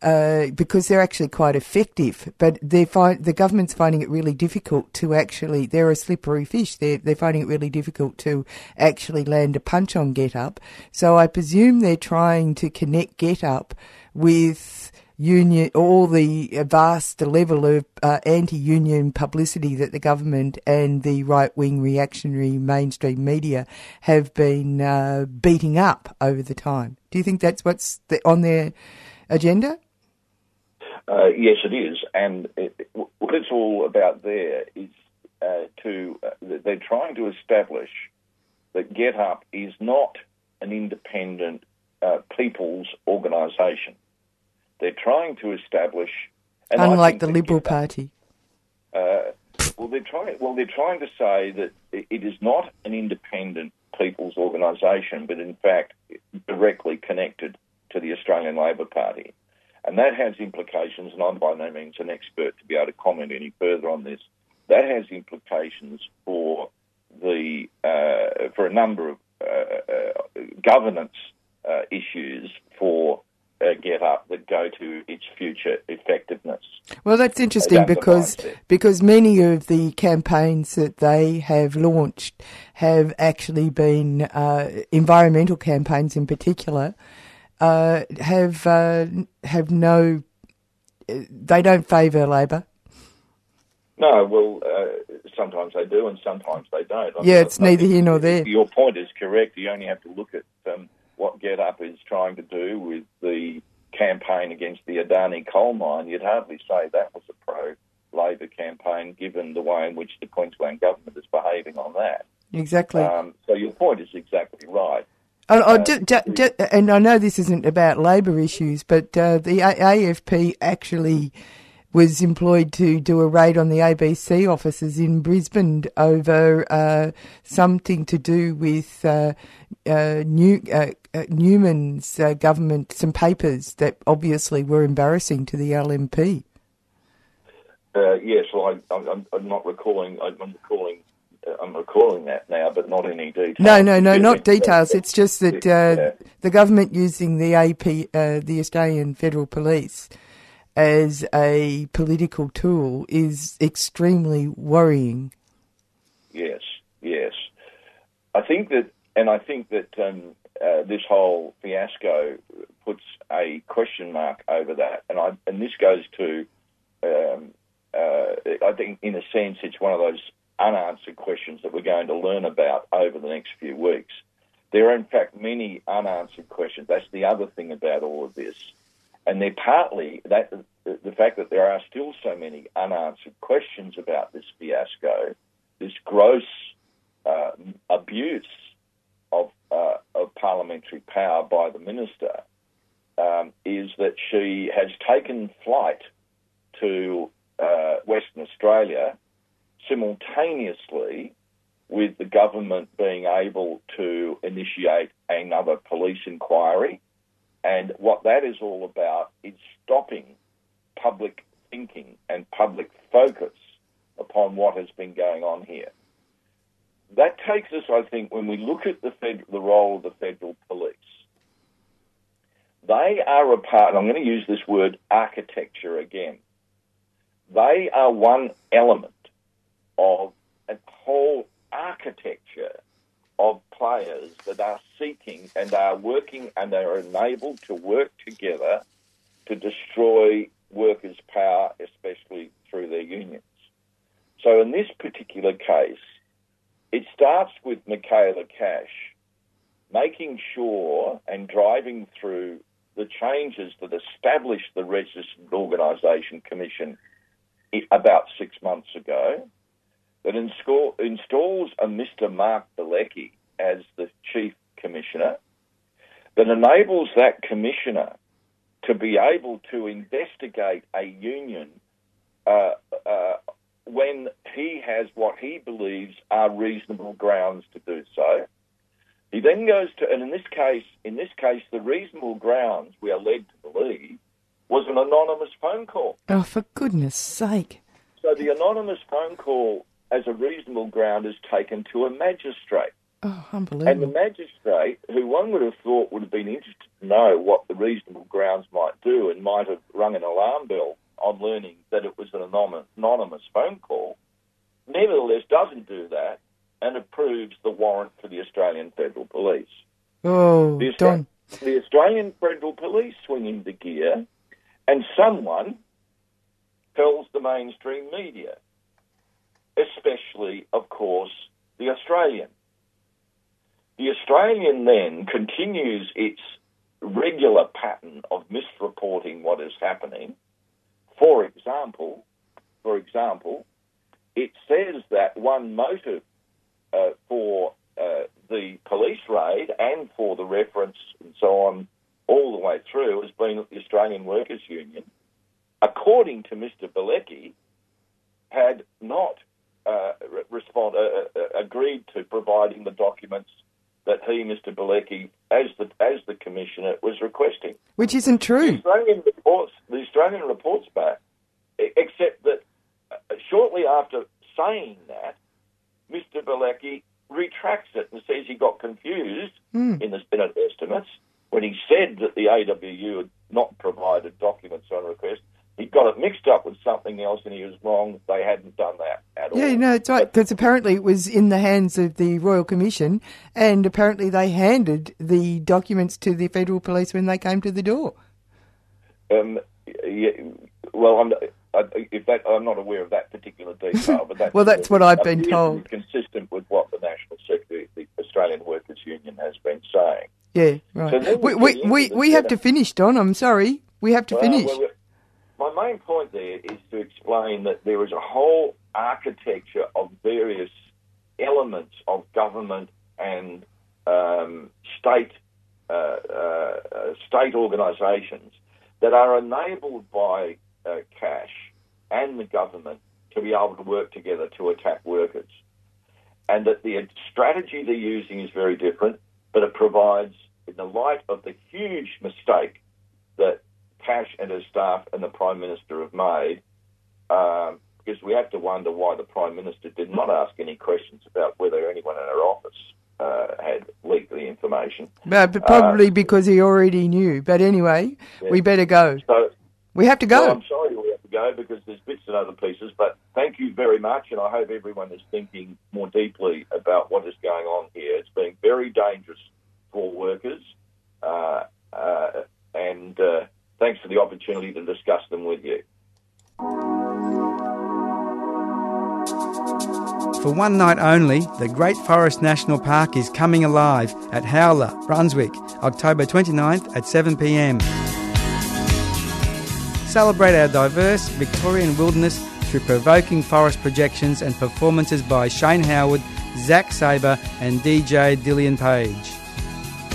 uh, because they're actually quite effective. But they find the government's finding it really difficult to actually. They're a slippery fish. They're they're finding it really difficult to actually land a punch on Get Up. So I presume they're trying to connect Get Up with union, all the vast level of uh, anti-union publicity that the government and the right-wing reactionary mainstream media have been uh, beating up over the time. Do you think that's what's the, on their agenda? Uh, yes, it is, and it, what it's all about there is uh, to uh, they're trying to establish that Get Up is not an independent uh, people's organisation. They're trying to establish, unlike the Liberal Party. Uh, well, they're trying. Well, they're trying to say that it is not an independent people's organisation, but in fact directly connected to the Australian Labor Party. And that has implications, and I'm by no means an expert to be able to comment any further on this. That has implications for the uh, for a number of uh, uh, governance uh, issues for uh, Get Up that go to its future effectiveness. Well, that's interesting because because many of the campaigns that they have launched have actually been uh, environmental campaigns, in particular, uh, have uh, have no. They don't favour Labor. No, well, uh, sometimes they do, and sometimes they don't. I yeah, mean, it's neither here nor there. Your point is correct. You only have to look at um, what Get Up is trying to do with the campaign against the Adani coal mine. You'd hardly say that was a pro Labor campaign, given the way in which the Queensland government is behaving on that. Exactly. Um, so your point is exactly right. Oh, oh, ju- and I know this isn't about labour issues, but uh, the AFP actually was employed to do a raid on the ABC offices in Brisbane over uh, something to do with uh, uh New- uh, uh, Newman's government, some papers that obviously were embarrassing to the LNP. yes, well, I, am not recalling. I'm recalling I'm recalling that now, but not any details. No, no, no, not details. It's just that uh, the government using the AP, uh, the Australian Federal Police, as a political tool is extremely worrying. Yes, yes. I think that, and I think that um, uh, this whole fiasco puts a question mark over that, and I and this goes to. Um, uh, I think, in a sense, it's one of those unanswered questions that we're going to learn about over the next few weeks. There are, in fact, many unanswered questions. That's the other thing about all of this. And they're partly that the fact that there are still so many unanswered questions about this fiasco, this gross uh, abuse of, uh, of parliamentary power by the minister, um, is that she has taken flight to uh, Western Australia simultaneously with the government being able to initiate another police inquiry. And what that is all about is stopping public thinking and public focus upon what has been going on here. That takes us, I think, when we look at the, fed, the role of the federal police. They are a part, I'm going to use this word architecture again. They are one element of a whole architecture of players that are seeking and are working and are enabled to work together to destroy workers' power, especially through their unions. So in this particular case, it starts with Michaela Cash making sure and driving through the changes that established the Registered Organisation Commission about six months ago that install, installs a Mr. Mark Bielecki as the chief commissioner, that enables that commissioner to be able to investigate a union uh, uh, when he has what he believes are reasonable grounds to do so. He then goes to, and in this case, in this case, the reasonable grounds we are led to believe was an anonymous phone call. Oh, for goodness sake! So the anonymous phone call as a reasonable ground is taken to a magistrate. Oh, unbelievable! And the magistrate, who one would have thought would have been interested to know what the reasonable grounds might do and might have rung an alarm bell on learning that it was an anonymous, anonymous phone call, nevertheless doesn't do that and approves the warrant for the Australian Federal Police. Oh, The, Austra- the Australian Federal Police swing into gear, and someone tells the mainstream media, especially, of course, the Australian. The Australian then continues its regular pattern of misreporting what is happening. For example, for example, it says that one motive uh, for uh, the police raid and for the reference and so on all the way through has been the Australian Workers Union, according to Mr. Bielecki, had not uh, respond, uh, uh, agreed to providing the documents that he, Mr. Bielecki, as the as the commissioner, was requesting. Which isn't true. The Australian reports, the Australian reports back, e- except that uh, shortly after saying that, Mr. Bielecki retracts it and says he confused Hmm. in the Senate estimates when he said that the AWU had not provided documents on request. He got it mixed up with something else and he was wrong. They hadn't done that at all. Yeah, no, it's right, because apparently it was in the hands of the Royal Commission, and apparently they handed the documents to the Federal Police when they came to the door. Um, yeah, well, I'm, I, if that, I'm not aware of that particular detail, but that's Well, that's what I've been appears to be told. Consistent with what the National Secretary, the Australian has been saying. Yeah, So right. then we we we, we, have to finish, Don. I'm sorry. We have to Well, finish. well, well, my main point there is to explain that there is a whole architecture of various elements of government and um, state uh, uh, uh, state organisations that are enabled by uh, Cash and the government to be able to work together to attack workers, and that the strategy they're using is very different, but it provides, in the light of the huge mistake that Cash and his staff and the Prime Minister have made, um, because we have to wonder why the Prime Minister did not ask any questions about whether anyone in her office uh, had leaked the information. but, but probably because he already knew. But anyway, Yeah. we better go. So We have to go. Well, I'm sorry we have to go because there's bits and other pieces, but thank you very much, and I hope everyone is thinking more deeply about what is going on here. It's been very dangerous for workers, uh, uh, and uh, thanks for the opportunity to discuss them with you. For one night only, the Great Forest National Park is coming alive at Howler, Brunswick, October 29th at 7pm. Celebrate our diverse Victorian wilderness through provoking forest projections and performances by Shane Howard, Zach Sabre, and DJ Dillian Page.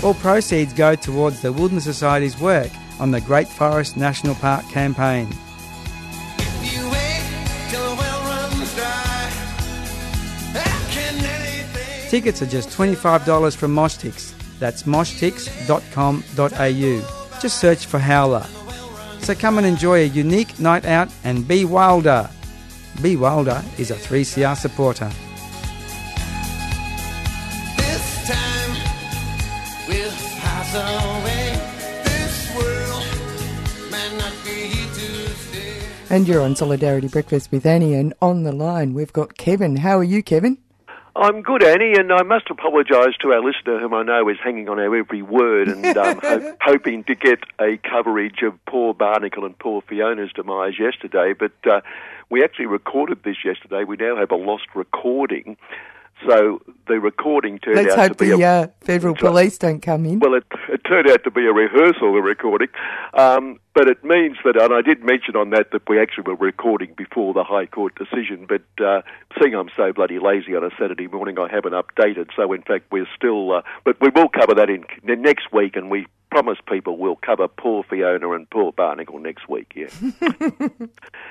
All proceeds go towards the Wilderness Society's work on the Great Forest National Park campaign. Tickets are just $25 from Moshtix. That's moshtix.com.au. Just search for Howler. So come and enjoy a unique night out and be wilder. Be Wilder is a 3CR supporter. This time will pass away. This world might not be here to stay. And you're on Solidarity Breakfast with Annie, and on the line we've got Kevin. How are you, Kevin? I'm good, Annie, and I must apologise to our listener, whom I know is hanging on our every word and um, ho- hoping to get a coverage of poor Barnacle and poor Fiona's demise yesterday. But uh, we actually recorded this yesterday. We now have a lost recording. So the recording turned Let's out to be the a, uh, federal police don't come in. well, it, it turned out to be a rehearsal, the recording. Um, but it means that, and I did mention on that that we actually were recording before the High Court decision, but uh, seeing I'm so bloody lazy on a Saturday morning, I haven't updated. So, in fact, we're still, uh, but we will cover that in, in next week, and we promise people we'll cover poor Fiona and poor Barnacle next week, yeah.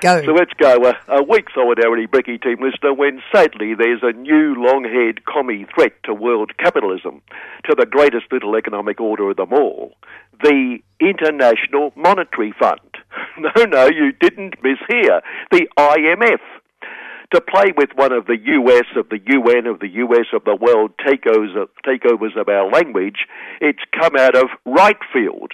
Go. So let's go. Uh, a week solidarity, Bricky team listener, when sadly there's a new long-haired commie threat to world capitalism, to the greatest little economic order of them all, the International Monetary Fund. No, no, you didn't mishear. The IMF. To play with one of the US of the UN of the US of the world takeovers, takeovers of our language, it's come out of right field.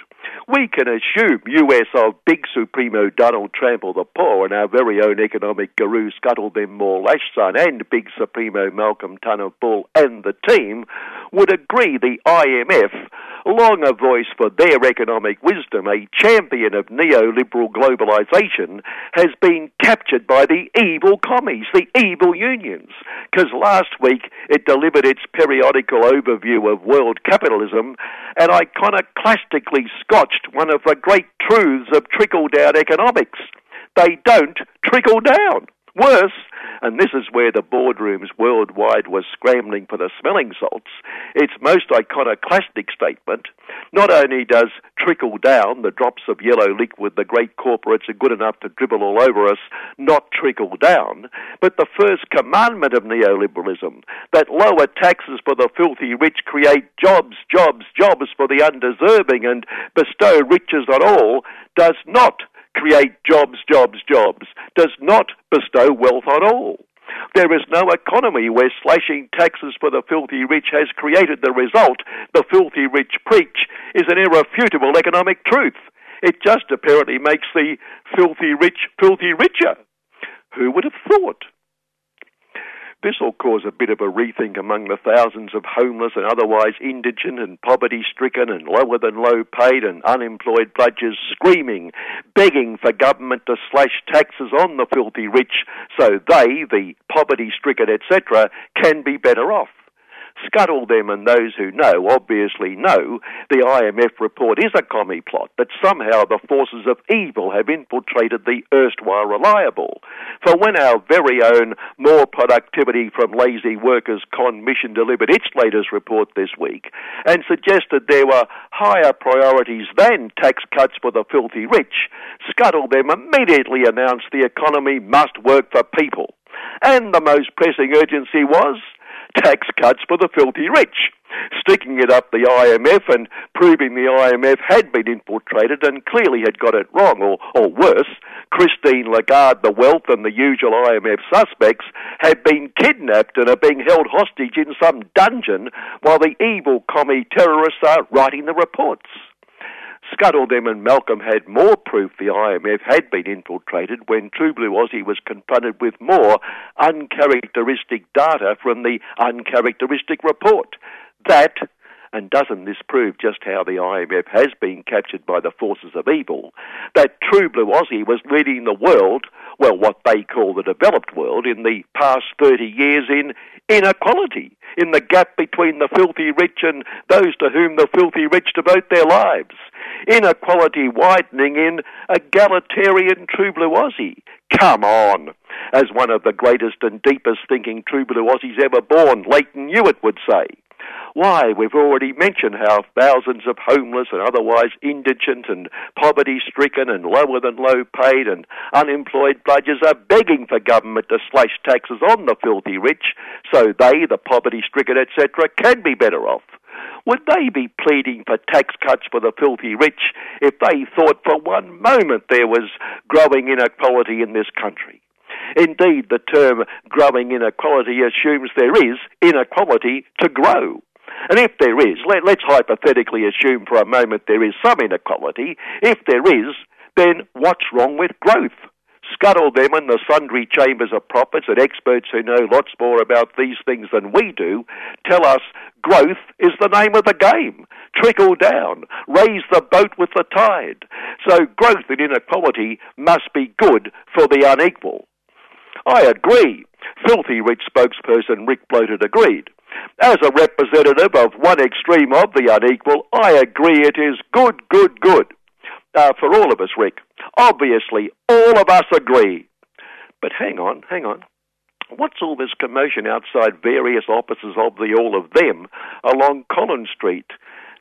We can assume US of Big Supremo Donald Trample the Poor and our very own economic guru Scuttle Them More Lashson and Big Supremo Malcolm Turnbull and the team would agree the IMF, long a voice for their economic wisdom, a champion of neoliberal globalization, has been captured by the evil commies, the evil unions. Because last week it delivered its periodical overview of world capitalism and iconoclastically scotched one of the great truths of trickle down economics. They don't trickle down. Worse, and this is where the boardrooms worldwide were scrambling for the smelling salts, its most iconoclastic statement not only does trickle down, the drops of yellow liquid the great corporates are good enough to dribble all over us, not trickle down, but the first commandment of neoliberalism, that lower taxes for the filthy rich create jobs, jobs, jobs for the undeserving and bestow riches on all, does not create jobs, jobs, jobs, does not bestow wealth on all. There is no economy where slashing taxes for the filthy rich has created the result the filthy rich preach is an irrefutable economic truth. It just apparently makes the filthy rich filthy richer. Who would have thought? This will cause a bit of a rethink among the thousands of homeless and otherwise indigent and poverty stricken and lower than low paid and unemployed bludgers screaming, begging for government to slash taxes on the filthy rich so they, the poverty stricken, etc., can be better off. Scuttle them and those who know obviously know the IMF report is a commie plot, that somehow the forces of evil have infiltrated the erstwhile reliable. For when our very own More Productivity from Lazy Workers Con Mission delivered its latest report this week and suggested there were higher priorities than tax cuts for the filthy rich, Scuttle them immediately announced the economy must work for people. And the most pressing urgency was tax cuts for the filthy rich, sticking it up the IMF and proving the IMF had been infiltrated and clearly had got it wrong, or, or worse, Christine Lagarde, the wealth, and the usual IMF suspects have been kidnapped and are being held hostage in some dungeon while the evil commie terrorists are writing the reports. Scuttle them and Malcolm had more proof the IMF had been infiltrated when True Blue Aussie was confronted with more uncharacteristic data from the uncharacteristic report. That, and doesn't this prove just how the IMF has been captured by the forces of evil, that True Blue Aussie was leading the world, well, what they call the developed world, in the past 30 years in inequality, in the gap between the filthy rich and those to whom the filthy rich devote their lives inequality widening in egalitarian true blue Aussie. Come on! As one of the greatest and deepest thinking true blue Aussies ever born, Lleyton Hewitt would say. Why, we've already mentioned how thousands of homeless and otherwise indigent and poverty stricken and lower than low paid and unemployed bludgers are begging for government to slash taxes on the filthy rich so they, the poverty stricken, etc., can be better off. Would they be pleading for tax cuts for the filthy rich if they thought for one moment there was growing inequality in this country? Indeed, the term growing inequality assumes there is inequality to grow. And if there is, let, us hypothetically assume for a moment there is some inequality. If there is, then what's wrong with growth? Scuttle them in the sundry chambers of prophets and experts who know lots more about these things than we do tell us growth is the name of the game. Trickle down, raise the boat with the tide. So growth and inequality must be good for the unequal. I agree. Filthy rich spokesperson Rick Bloated agreed. As a representative of one extreme of the unequal, I agree it is good, good, good. Uh, for all of us, Rick. Obviously, all of us agree. But hang on, hang on. What's all this commotion outside various offices of the all of them along Collins Street?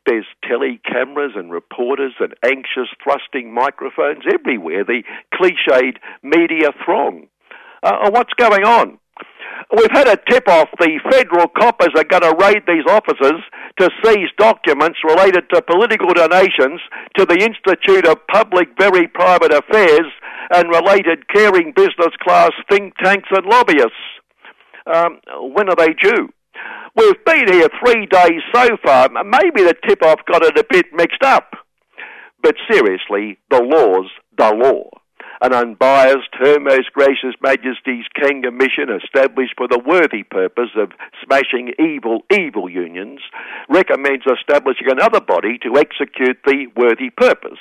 There's tele cameras and reporters and anxious thrusting microphones everywhere, the cliched media throng. Uh, uh what's going on? We've had a tip off the federal coppers are going to raid these offices to seize documents related to political donations to the Institute of Public Very Private Affairs and related caring business class think tanks and lobbyists. Um, when are they due? We've been here three days so far. Maybe the tip off got it a bit mixed up. But seriously, the law's the law. An unbiased, Her Most Gracious Majesty's King Commission established for the worthy purpose of smashing evil, evil unions recommends establishing another body to execute the worthy purpose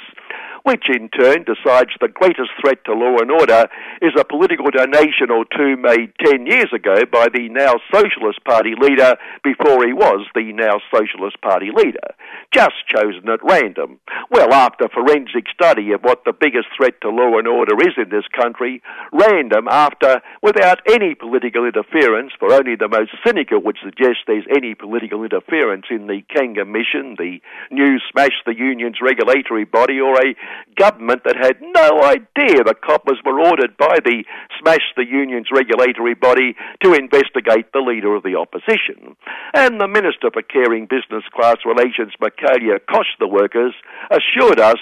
which in turn decides the greatest threat to law and order is a political donation or two made 10 years ago by the now Socialist Party leader before he was the now Socialist Party leader, just chosen at random. Well, after forensic study of what the biggest threat to law and order is in this country, random after, without any political interference, for only the most cynical would suggest there's any political interference in the Kanga Mission, the new Smash the Unions regulatory body, or a government that had no idea the coppers were ordered by the Smash the Unions regulatory body to investigate the leader of the opposition. And the Minister for Caring Business Class Relations, Michaelia Cash, the workers, assured us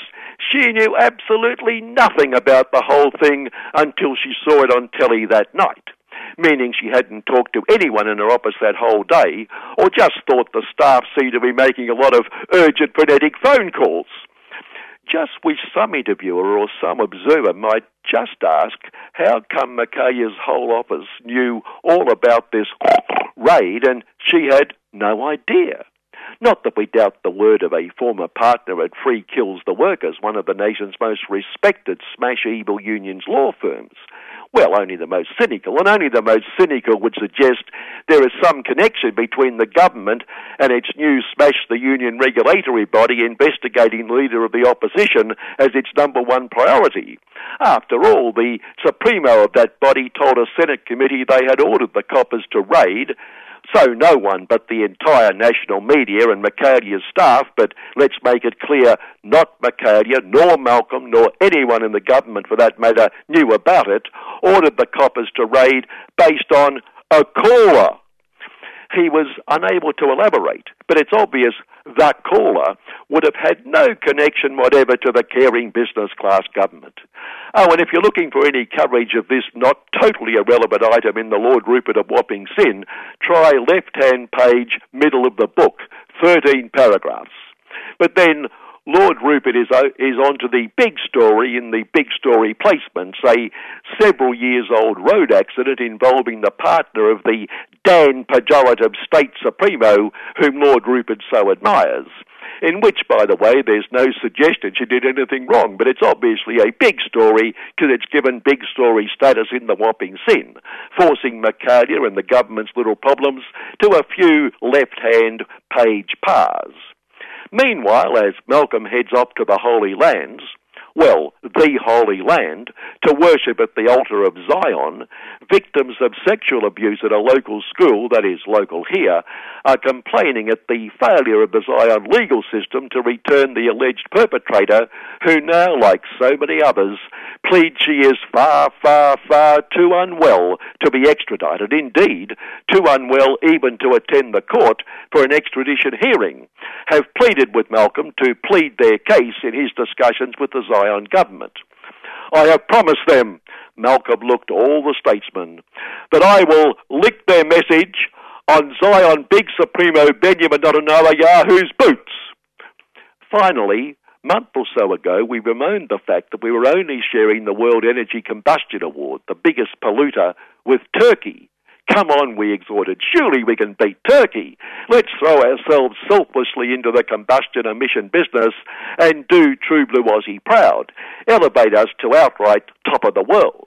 she knew absolutely nothing about the whole thing until she saw it on telly that night meaning she hadn't talked to anyone in her office that whole day, or just thought the staff seemed to be making a lot of urgent frenetic phone calls just wish some interviewer or some observer might just ask how come Michaelia's whole office knew all about this raid and she had no idea. Not that we doubt the word of a former partner at Free Kills the Workers, one of the nation's most respected smash evil unions law firms. Well, only the most cynical, and only the most cynical would suggest there is some connection between the government and its new Smash the Union regulatory body investigating the leader of the opposition as its number one priority. After all, the Supremo of that body told a Senate committee they had ordered the coppers to raid so no one but the entire national media and Michaelia's staff, but let's make it clear, not Michaelia, nor Malcolm, nor anyone in the government for that matter knew about it, ordered the coppers to raid based on a caller he was unable to elaborate. But it's obvious that caller would have had no connection whatever to the caring business class government. Oh, and if you're looking for any coverage of this not totally irrelevant item in the Lord Rupert of Wapping Sin, try left hand page, middle of the book, 13 paragraphs. But then Lord Rupert is, is on to the big story in the big story placements, a several years old road accident involving the partner of the Dan pejorative State Supremo, whom Lord Rupert so admires. In which, by the way, there's no suggestion she did anything wrong, but it's obviously a big story because it's given big story status in the Wapping Sin, forcing Michaelia and the government's little problems to a few left hand page pars. Meanwhile, as Malcolm heads off to the Holy Lands, well, the Holy Land, to worship at the altar of Zion, victims of sexual abuse at a local school, that is local here, are complaining at the failure of the Zion legal system to return the alleged perpetrator, who now, like so many others, plead she is far, far, far too unwell to be extradited. Indeed, too unwell even to attend the court for an extradition hearing, have pleaded with Malcolm to plead their case in his discussions with the Zion government. I have promised them, Malcolm looked all the statesmen, that I will lick their message on Zion Big Supremo Benjamin Netanyahu Yahoo's boots. Finally, month or so ago, we bemoaned the fact that we were only sharing the World Energy Combustion Award, the biggest polluter, with Turkey. Come on, we exhorted. Surely we can beat Turkey. Let's throw ourselves selflessly into the combustion emission business and do True Blue Aussie proud. Elevate us to outright top of the world.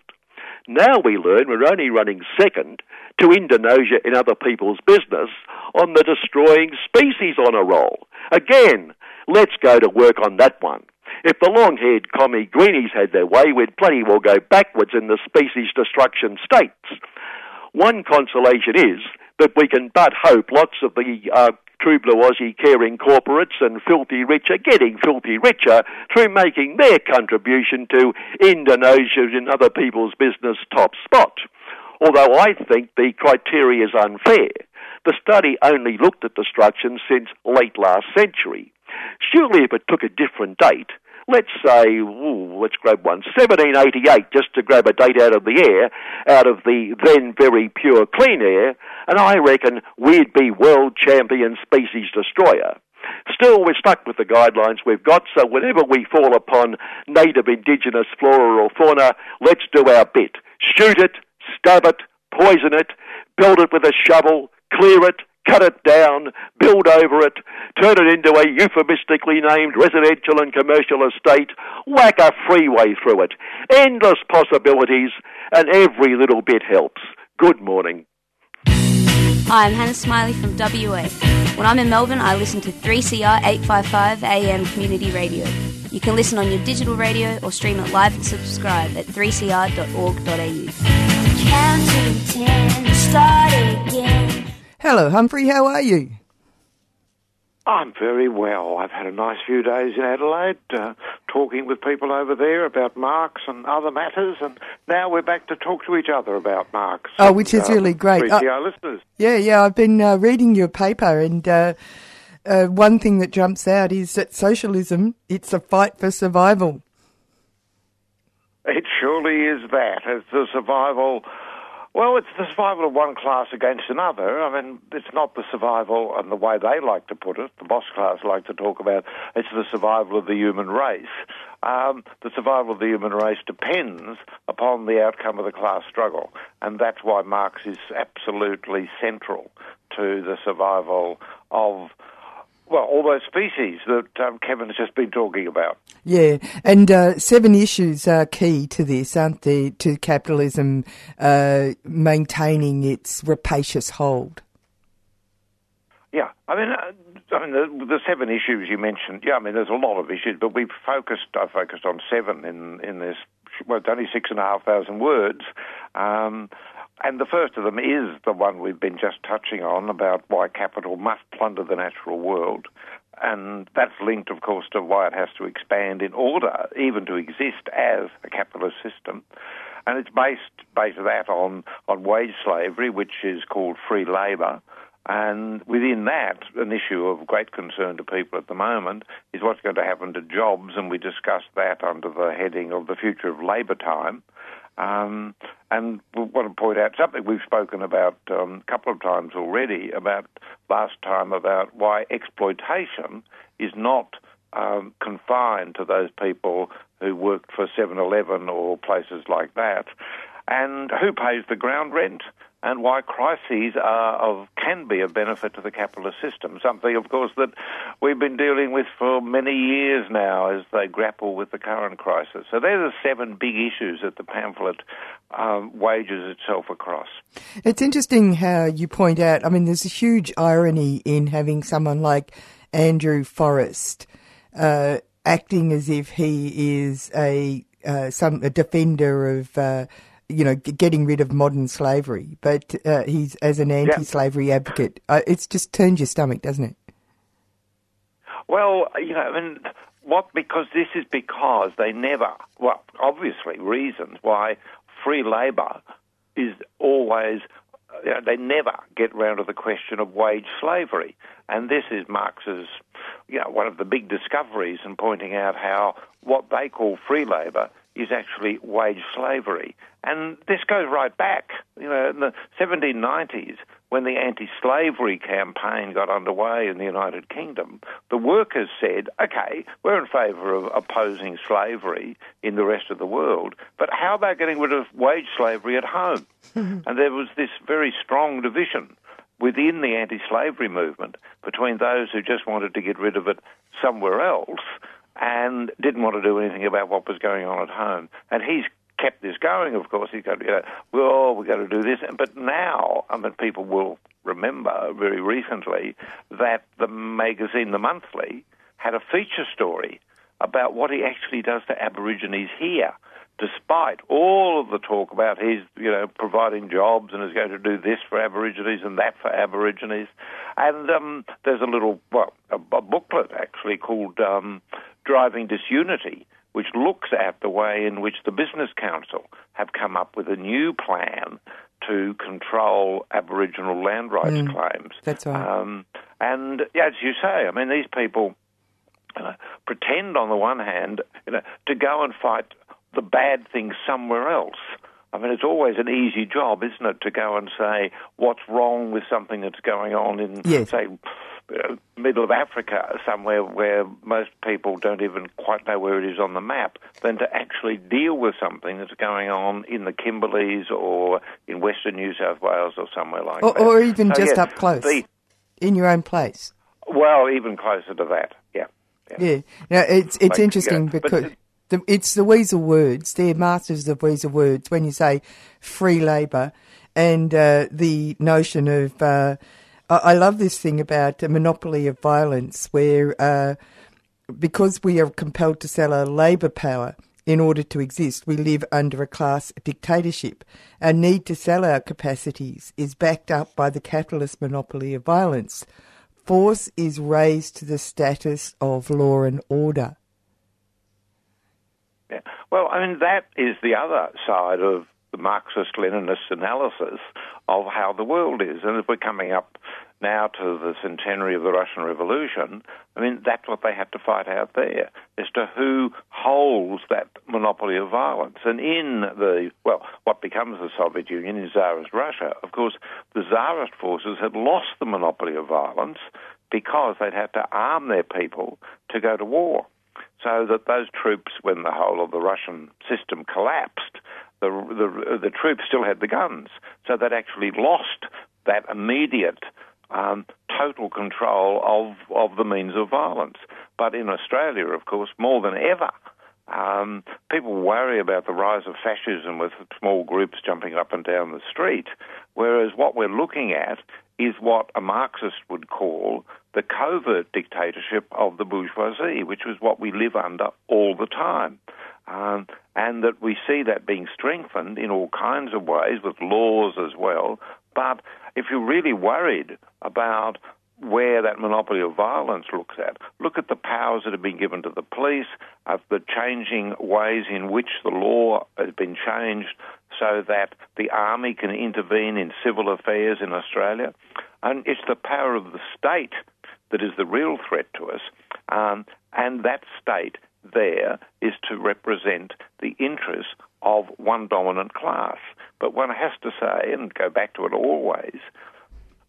Now we learn we're only running second to Indonesia in other people's business on the destroying species on a roll. Again, let's go to work on that one. If the long haired commie greenies had their way, we'd plenty well go backwards in the species destruction states. One consolation is that we can but hope lots of the uh, True Blue Aussie caring corporates and filthy rich are getting filthy richer through making their contribution to Indonesia's and other people's business top spot. although I think the criteria is unfair. The study only looked at destruction since late last century. Surely if it took a different date, let's say, ooh, let's grab one, 1788, just to grab a date out of the air, out of the then very pure clean air, and I reckon we'd be world champion species destroyer. Still, we're stuck with the guidelines we've got, so whenever we fall upon native indigenous flora or fauna, let's do our bit. Shoot it, stab it, poison it, build it with a shovel, clear it, cut it down, build over it, turn it into a euphemistically named residential and commercial estate, whack a freeway through it. Endless possibilities, and every little bit helps. Good morning. Hi, I'm Hannah Smiley from WA. When I'm in Melbourne, I listen to 3CR 855 AM Community Radio. You can listen on your digital radio or stream it live and subscribe at 3cr.org.au. Count to ten, start again. Hello, Humphrey. How are you? I'm very well. I've had a nice few days in Adelaide, uh, talking with people over there about Marx and other matters, and now we're back to talk to each other about Marx. Oh, which is and, really great. Uh, Uh, our listeners. Yeah, yeah. I've been uh, reading your paper, and uh, uh, one thing that jumps out is that socialism it's a fight for survival. It surely is that. It's the survival. Well, it's the survival of one class against another. I mean, it's not the survival, and the way they like to put it, the boss class like to talk about, it's the survival of the human race. Um, the survival of the human race depends upon the outcome of the class struggle, and that's why Marx is absolutely central to the survival of, well, all those species that um, Kevin has just been talking about. Yeah, and uh, seven issues are key to this, aren't they? To capitalism uh, maintaining its rapacious hold. Yeah, I mean, uh, I mean the, the seven issues you mentioned. Yeah, I mean, there's a lot of issues, but we've focused. I focused on seven in in this. Well, it's only six and a half thousand words, um, and the first of them is the one we've been just touching on about why capital must plunder the natural world. And that's linked, of course, to why it has to expand in order even to exist as a capitalist system. And it's based, based that on, on wage slavery, which is called free labour. And within that, an issue of great concern to people at the moment is what's going to happen to jobs, and we discussed that under the heading of the future of labour time. Um, and we want to point out something we've spoken about um, a couple of times already about last time about why exploitation is not um, confined to those people who worked for 7-Eleven or places like that, and who pays the ground rent and why crises are of can be of benefit to the capitalist system. Something, of course, that we've been dealing with for many years now as they grapple with the current crisis. So they're the seven big issues that the pamphlet um, wages itself across. It's interesting how you point out. I mean, there's a huge irony in having someone like Andrew Forrest uh, acting as if he is a uh, some a defender of. Uh, you know, getting rid of modern slavery, but uh, he's as an anti-slavery advocate. Uh, it's just turns your stomach, doesn't it? Well, you know, I mean, what? Because this is because they never. Well, obviously, reasons why free labour is always. You know, they never get round to the question of wage slavery, and this is Marx's, you know, one of the big discoveries in pointing out how what they call free labour is actually wage slavery. And this goes right back, you know, in the 1790s when the anti-slavery campaign got underway in the United Kingdom, the workers said, okay, we're in favour of opposing slavery in the rest of the world, but how about getting rid of wage slavery at home? and there was this very strong division within the anti-slavery movement between those who just wanted to get rid of it somewhere else and didn't want to do anything about what was going on at home. And he's kept this going, of course. He's got to, you know, well, we've got to do this. But now, I mean, people will remember very recently that the magazine, The Monthly, had a feature story about what he actually does to Aborigines here. Despite all of the talk about he's, you know, providing jobs and is going to do this for Aborigines and that for Aborigines, and um, there's a little, well, a, a booklet actually called um, Driving Disunity, which looks at the way in which the Business Council have come up with a new plan to control Aboriginal land rights Mm, claims. That's right. Um, and yeah, as you say, I mean, these people you know, pretend on the one hand, you know, to go and fight the bad things somewhere else. I mean, it's always an easy job, isn't it, to go and say what's wrong with something that's going on in, Yes. say, uh, middle of Africa, somewhere where most people don't even quite know where it is on the map, than to actually deal with something that's going on in the Kimberleys or in Western New South Wales or somewhere like Or, that. or even So, just yeah, up close, the- in your own place. well, even closer to that, yeah. Yeah. Now it's it's Like, interesting yeah, but because the, it's the weasel words. They're masters of weasel words. When you say free labour and uh, the notion of, uh, I, love this thing about a monopoly of violence, where uh, because we are compelled to sell our labour power in order to exist, we live under a class dictatorship. Our need to sell our capacities is backed up by the capitalist monopoly of violence. Force is raised to the status of law and order. Yeah. Well, I mean, that is the other side of the Marxist Leninist analysis of how the world is. And if we're coming up now to the centenary of the Russian Revolution, I mean, that's what they had to fight out there as to who holds that monopoly of violence. And in the, well, what becomes the Soviet Union in Tsarist Russia, of course, the Tsarist forces had lost the monopoly of violence because they'd had to arm their people to go to war so that those troops, when the whole of the Russian system collapsed, the, the, the troops still had the guns. So they'd actually lost that immediate um, total control of, of the means of violence. But in Australia, of course, more than ever, um, people worry about the rise of fascism with small groups jumping up and down the street, whereas what we're looking at is what a Marxist would call the covert dictatorship of the bourgeoisie, which is what we live under all the time. Um, and that we see that being strengthened in all kinds of ways with laws as well. But if you're really worried about where that monopoly of violence looks at. Look at the powers that have been given to the police, of the changing ways in which the law has been changed so that the army can intervene in civil affairs in Australia. And it's the power of the state that is the real threat to us. Um, and that state there is to represent the interests of one dominant class. But one has to say, and go back to it always,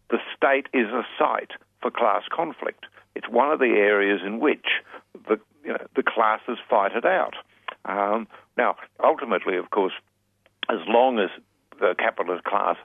the state is a site for class conflict. It's one of the areas in which the, you know, the classes fight it out. Um, now, ultimately, of course, as long as the capitalist class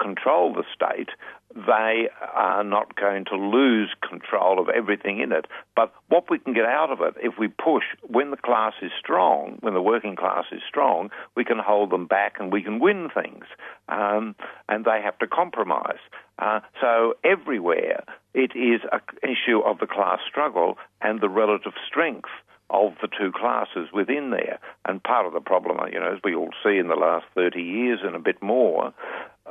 control the state, they are not going to lose control of everything in it. But what we can get out of it, if we push, when the class is strong, when the working class is strong, we can hold them back and we can win things. Um, and they have to compromise. Uh, so everywhere it is an issue of the class struggle and the relative strength of the two classes within there. And part of the problem, you know, as we all see in the last 30 years and a bit more,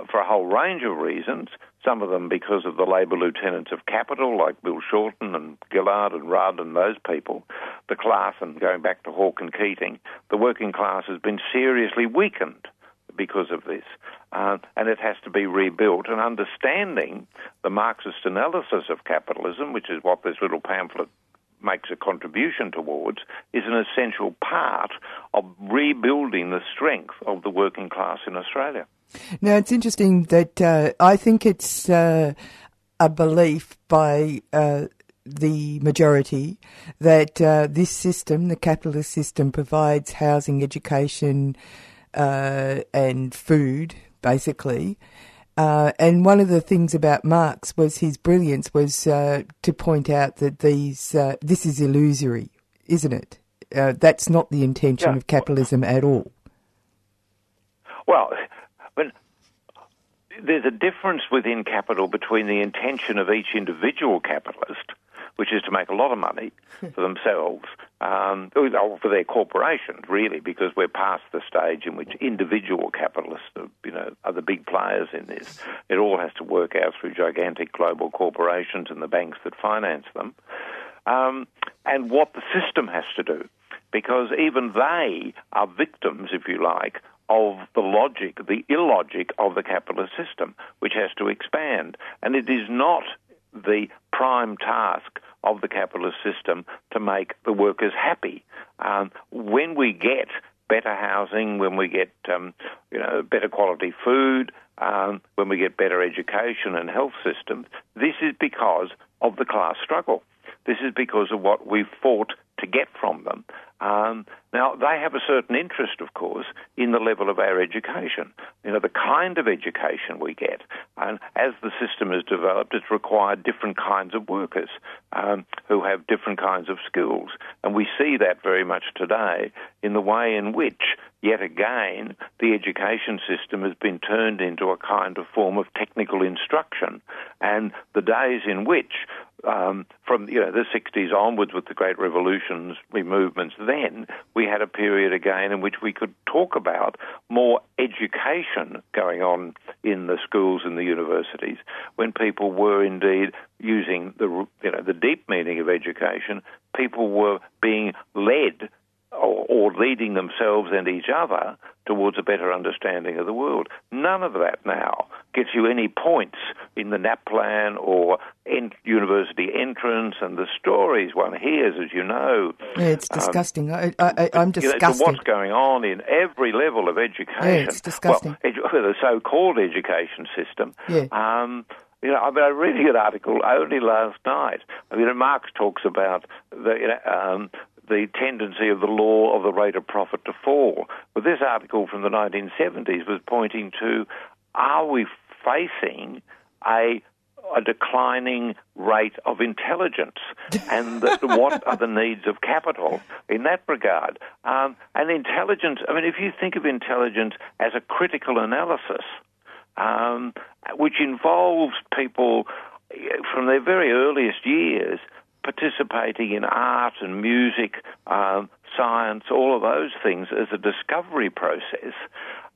for a whole range of reasons, some of them because of the Labor lieutenants of capital, like Bill Shorten and Gillard and Rudd and those people, the class, and going back to Hawke and Keating, the working class has been seriously weakened because of this. Uh, and it has to be rebuilt. And understanding the Marxist analysis of capitalism, which is what this little pamphlet makes a contribution towards, is an essential part of rebuilding the strength of the working class in Australia. Now, it's interesting that uh, I think it's uh, a belief by uh, the majority that uh, this system, the capitalist system, provides housing, education, uh, and food, basically. Uh, and one of the things about Marx was his brilliance was uh, to point out that these uh, this is illusory, isn't it? Uh, that's not the intention Yeah. of capitalism at all. Well, when there's a difference within capital between the intention of each individual capitalist, which is to make a lot of money for themselves, um, or for their corporations, really, because we're past the stage in which individual capitalists, are, you know, are the big players in this. It all has to work out through gigantic global corporations and the banks that finance them, um, and what the system has to do, because even they are victims, if you like, of the logic, the illogic of the capitalist system, which has to expand. And it is not the prime task of the capitalist system to make the workers happy. Um, when we get better housing, when we get um, you know better quality food, um, when we get better education and health systems, this is because of the class struggle. This is because of what we've fought to get from them. Um, now, they have a certain interest, of course, in the level of our education. You know, the kind of education we get. And as the system has developed, it's required different kinds of workers um, who have different kinds of skills. And we see that very much today in the way in which, yet again, the education system has been turned into a kind of form of technical instruction. And the days in which um, from you know the 60s onwards with the great revolutions, movements, then we had a period again in which we could talk about more education going on in the schools and the universities, when people were indeed using the you know the deep meaning of education. People were being led or, or leading themselves and each other towards a better understanding of the world. None of that now gets you any points in the NAPLAN or in university entrance and the stories one hears, as you know. Yeah, it's Um, disgusting. I, I, I'm you know, what's going on in every level of education. Yeah, it's disgusting. Well, edu- the so-called education system. Yeah. Um, you know, I mean, I reading an article only last night. I mean, Marx talks about the you know, um, the tendency of the law of the rate of profit to fall. But this article from the 1970s was pointing to: Are we facing a a declining rate of intelligence, and the, what are the needs of capital in that regard? Um, and intelligence. I mean, if you think of intelligence as a critical analysis, um, which involves people eh, from their very earliest years participating in art and music, um, science, all of those things as a discovery process.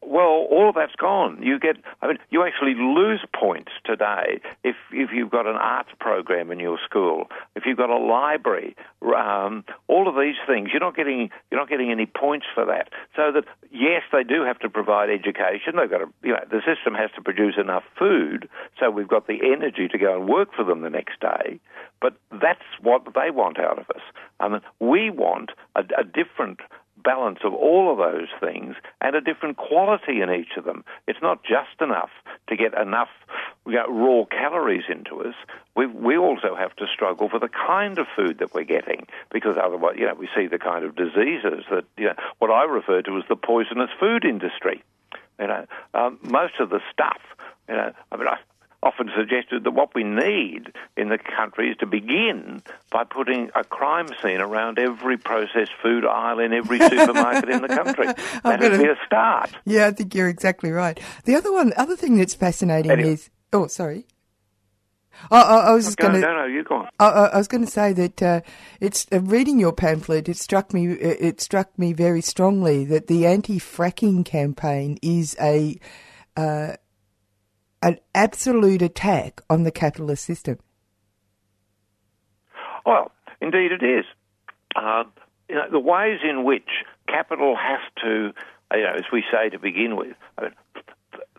Well, all of that's gone. You get, I mean, you actually lose points today if if you've got an arts program in your school, if you've got a library, um, all of these things. You're not getting you're not getting any points for that. So that yes, they do have to provide education. They've got to, you know, the system has to produce enough food, so we've got the energy to go and work for them the next day. But that's what they want out of us. I mean, we want a, a different balance of all of those things and a different quality in each of them. It's not just enough to get enough raw calories into us. We, we also have to struggle for the kind of food that we're getting because otherwise, you know, we see the kind of diseases that, you know, what I refer to as the poisonous food industry. You know, um, most of the stuff, you know, I mean, I, often suggested that what we need in the country is to begin by putting a crime scene around every processed food aisle in every supermarket in the country. That would be a start. Yeah, I think you're exactly right. The other one, other thing that's fascinating Anyway. is. Oh, sorry. I, I, I was just going to. no, no, you go on. I, I I was going to say that uh, it's uh, reading your pamphlet. It struck me. It it struck me very strongly that the anti-fracking campaign is a uh, an absolute attack on the capitalist system. Well, indeed it is. Uh, you know, the ways in which capital has to, you know, as we say to begin with, I mean,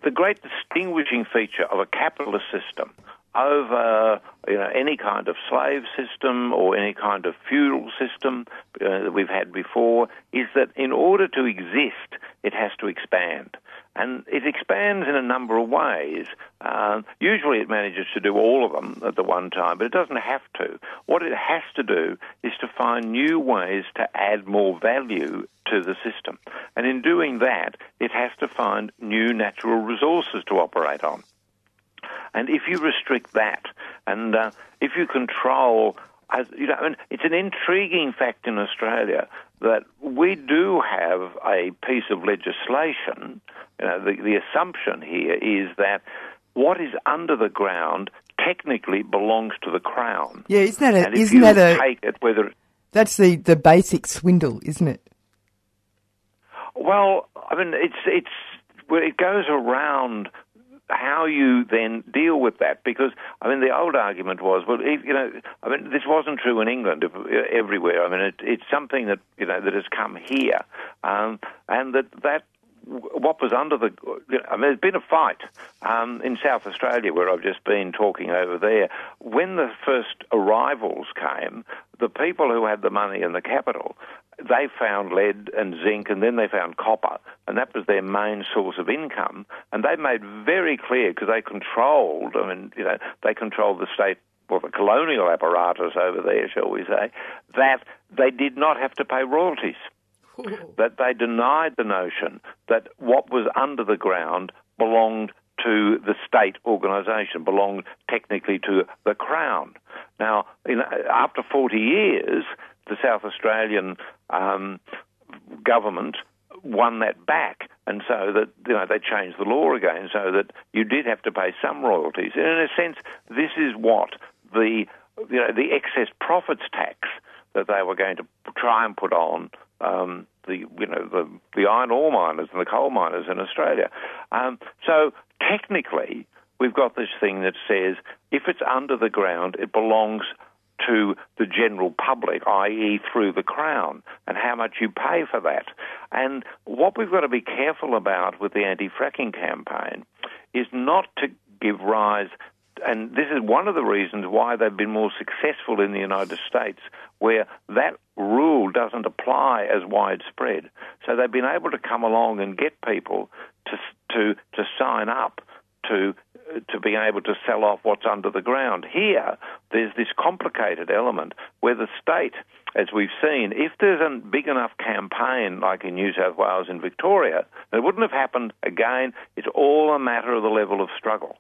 the great distinguishing feature of a capitalist system over you know, any kind of slave system or any kind of feudal system uh, that we've had before is that in order to exist, it has to expand. And it expands in a number of ways. Uh, usually it manages to do all of them at the one time, but it doesn't have to. What it has to do is to find new ways to add more value to the system. And in doing that, it has to find new natural resources to operate on. And if you restrict that, and uh, if you control, as, you know, I mean, it's an intriguing fact in Australia that we do have a piece of legislation. You know, the, the assumption here is that what is under the ground technically belongs to the crown. Yeah, isn't that a? and Isn't that a? take it, whether That's the the basic swindle, isn't it? Well, I mean, it's it's it goes around how you then deal with that. Because I mean the old argument was well if, you know I mean this wasn't true in England everywhere. I mean it, it's something that you know that has come here. Um, and that that what was under the. You know, I mean, there's been a fight um, in South Australia where I've just been talking over there. When the first arrivals came, the people who had the money in the capital, they found lead and zinc, and then they found copper, and that was their main source of income. And they made very clear because they controlled. I mean, you know, they controlled the state well, the colonial apparatus over there, shall we say, that they did not have to pay royalties. That they denied the notion that what was under the ground belonged to the state organisation, belonged technically to the Crown. Now, in, after 40 years, the South Australian um, government won that back, and so that you know they changed the law again, so that you did have to pay some royalties. And in a sense, this is what the you know the excess profits tax that they were going to try and put on um, the you know the the iron ore miners and the coal miners in Australia. Um, so technically, we've got this thing that says if it's under the ground, it belongs to the general public, i.e., through the Crown, and how much you pay for that. And what we've got to be careful about with the anti fracking campaign is not to give rise and this is one of the reasons why they've been more successful in the United States, where that rule doesn't apply as widespread. So they've been able to come along and get people to to to sign up to uh, to be able to sell off what's under the ground. Here, there's this complicated element where the state, as we've seen, if there's a big enough campaign like in New South Wales and Victoria, it wouldn't have happened again. It's all a matter of the level of struggle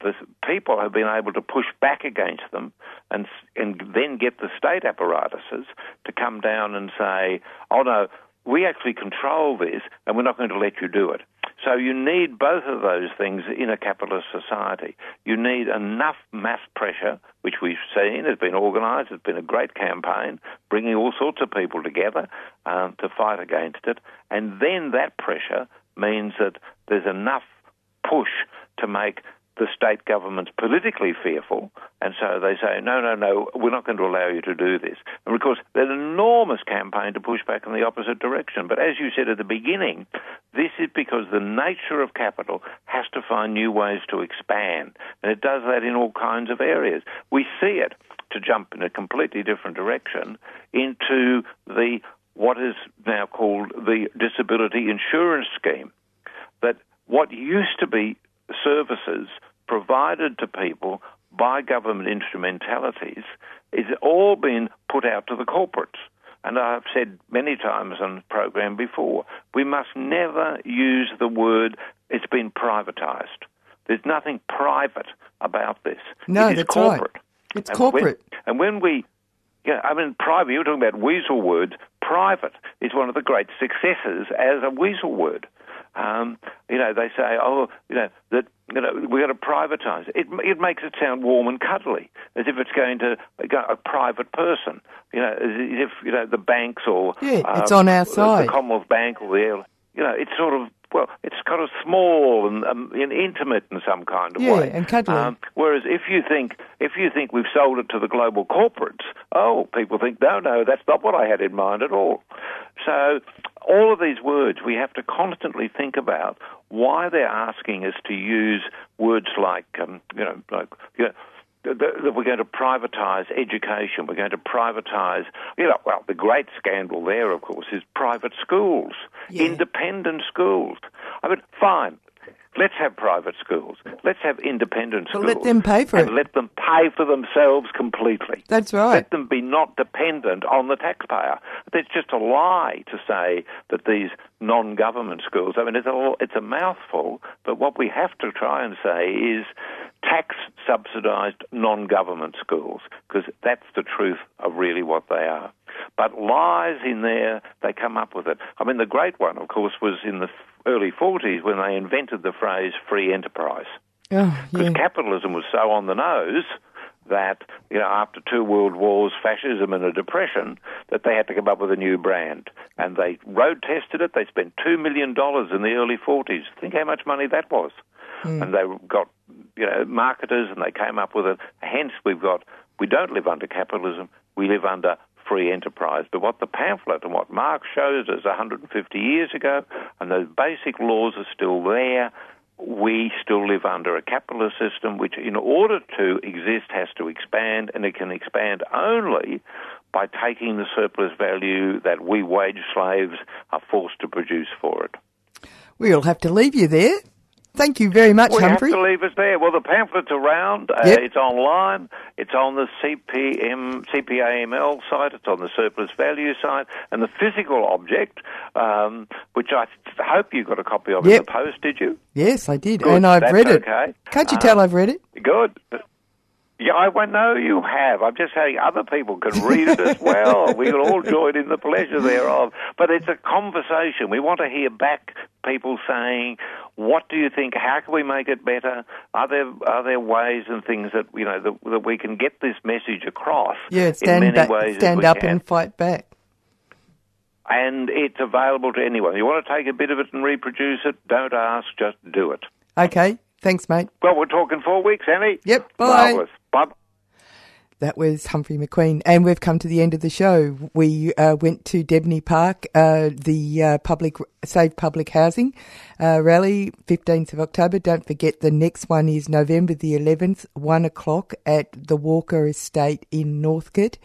the people have been able to push back against them and and then get the state apparatuses to come down and say, "Oh no, we actually control this, and we're not going to let you do it." So you need both of those things in a capitalist society. You need enough mass pressure, which we've seen has been organised. It's been a great campaign, bringing all sorts of people together um, to fight against it, and then that pressure means that there's enough push to make the state government's politically fearful, and so they say, no, no, no, we're not going to allow you to do this. And of course, there's an enormous campaign to push back in the opposite direction. But as you said at the beginning, this is because the nature of capital has to find new ways to expand, and it does that in all kinds of areas. We see it to jump in a completely different direction into the what is now called the disability insurance scheme. That what used to be services provided to people by government instrumentalities is all been put out to the corporates. And I've said many times on the program before, we must never use the word it's been privatised. There's nothing private about this. No, it is that's corporate. right. It's And corporate. When, and when we, yeah, I mean, private, you were talking about weasel words. Private is one of the great successes as a weasel word. Um, you know, they say, oh, you know, that you know, we're going to privatise. It it makes it sound warm and cuddly, as if it's going to go a private person. You know, as if you know the banks or Yeah, it's um, on our side. the. Commonwealth Bank or the you know, it's sort of well, it's kind of small and, um, and intimate in some kind of Yeah, way. and cuddly. Um, whereas if you think if you think we've sold it to the global corporates, oh, people think no, no, that's not what I had in mind at all. So all of these words we have to constantly think about why they're asking us to use words like um, you know like you know, that we're going to privatise education. We're going to privatise, you know, well, the great scandal there, of course, is private schools, independent schools. I mean, fine. Let's have private schools. Let's have independent schools. let them pay for and it. let them pay for themselves completely. That's right. Let them be not dependent on the taxpayer. It's just a lie to say that these non-government schools. I mean, it's a it's a mouthful, but what we have to try and say is tax subsidised non-government schools because that's the truth of really what they are. But lies in there, they come up with it. I mean, the great one, of course, was in the early 40s when they invented the phrase free enterprise Oh, because yeah. capitalism was so on the nose that you know after two world wars, fascism and a depression, that they had to come up with a new brand, and they road tested it. They spent two million dollars in the early forties. Think how much money that was, Hmm. and they got you know marketers, and they came up with it. Hence, we've got we don't live under capitalism. We live under free enterprise. But what the pamphlet and what Marx shows us 150 years ago, and those basic laws are still there, we still live under a capitalist system which, in order to exist, has to expand, and it can expand only by taking the surplus value that we wage slaves are forced to produce for it. We'll have to leave you there. Thank you very much, we Humphrey. have to leave us there. Well, the pamphlet's around. Uh, It's online. It's on the CPM, CPAML site. It's on the surplus value site. And the physical object, um, which I hope you got a copy of in the post, did you? Yes, I did, Good, and I've that's read it. okay. Can't you Uh, tell I've read it? Good. Yeah, I won't know you have. I'm just saying other people can read it as well. we can all join in the pleasure thereof. But it's a conversation. We want to hear back people saying, "What do you think? How can we make it better? Are there are there ways and things that you know that, that we can get this message across Yeah, in stand many back, ways? stand up can? and fight back. and it's available to anyone. You want to take a bit of it and reproduce it? Don't ask, just do it. Okay, thanks, mate. Well, we're talking four weeks, Annie. Yep, bye. Marvellous. Bye. That was Humphrey McQueen, and we've come to the end of the show. We uh, went to Debney Park, uh, the uh, public Save Public Housing uh, rally, fifteenth of October. Don't forget, the next one is November the eleventh, one o'clock at the Walker Estate in Northcote.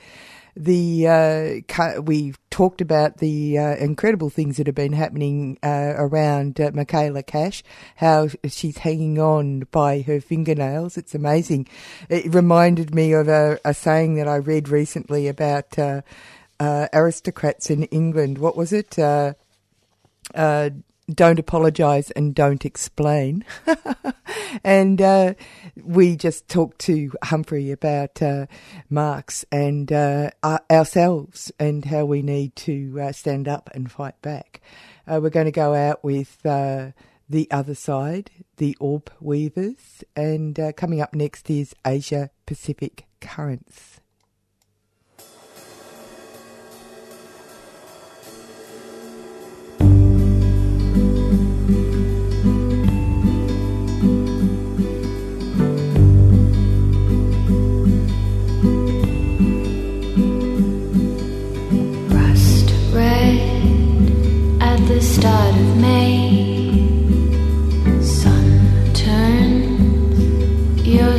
The uh, we've talked about the uh, incredible things that have been happening uh, around uh, Michaela Cash, how she's hanging on by her fingernails. It's amazing. It reminded me of a, a saying that I read recently about uh, uh, aristocrats in England. What was it? Don't apologise and don't explain. and uh, we just talked to Humphrey about uh, Marx and uh, our- ourselves and how we need to uh, stand up and fight back. Uh, we're going to go out with uh, the other side, the Orb Weavers, and coming up next is Asia Pacific Currents.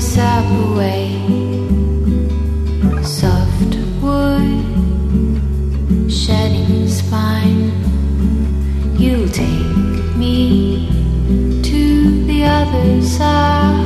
Sap away. Soft wood shedding spine. You'll take me to the other side,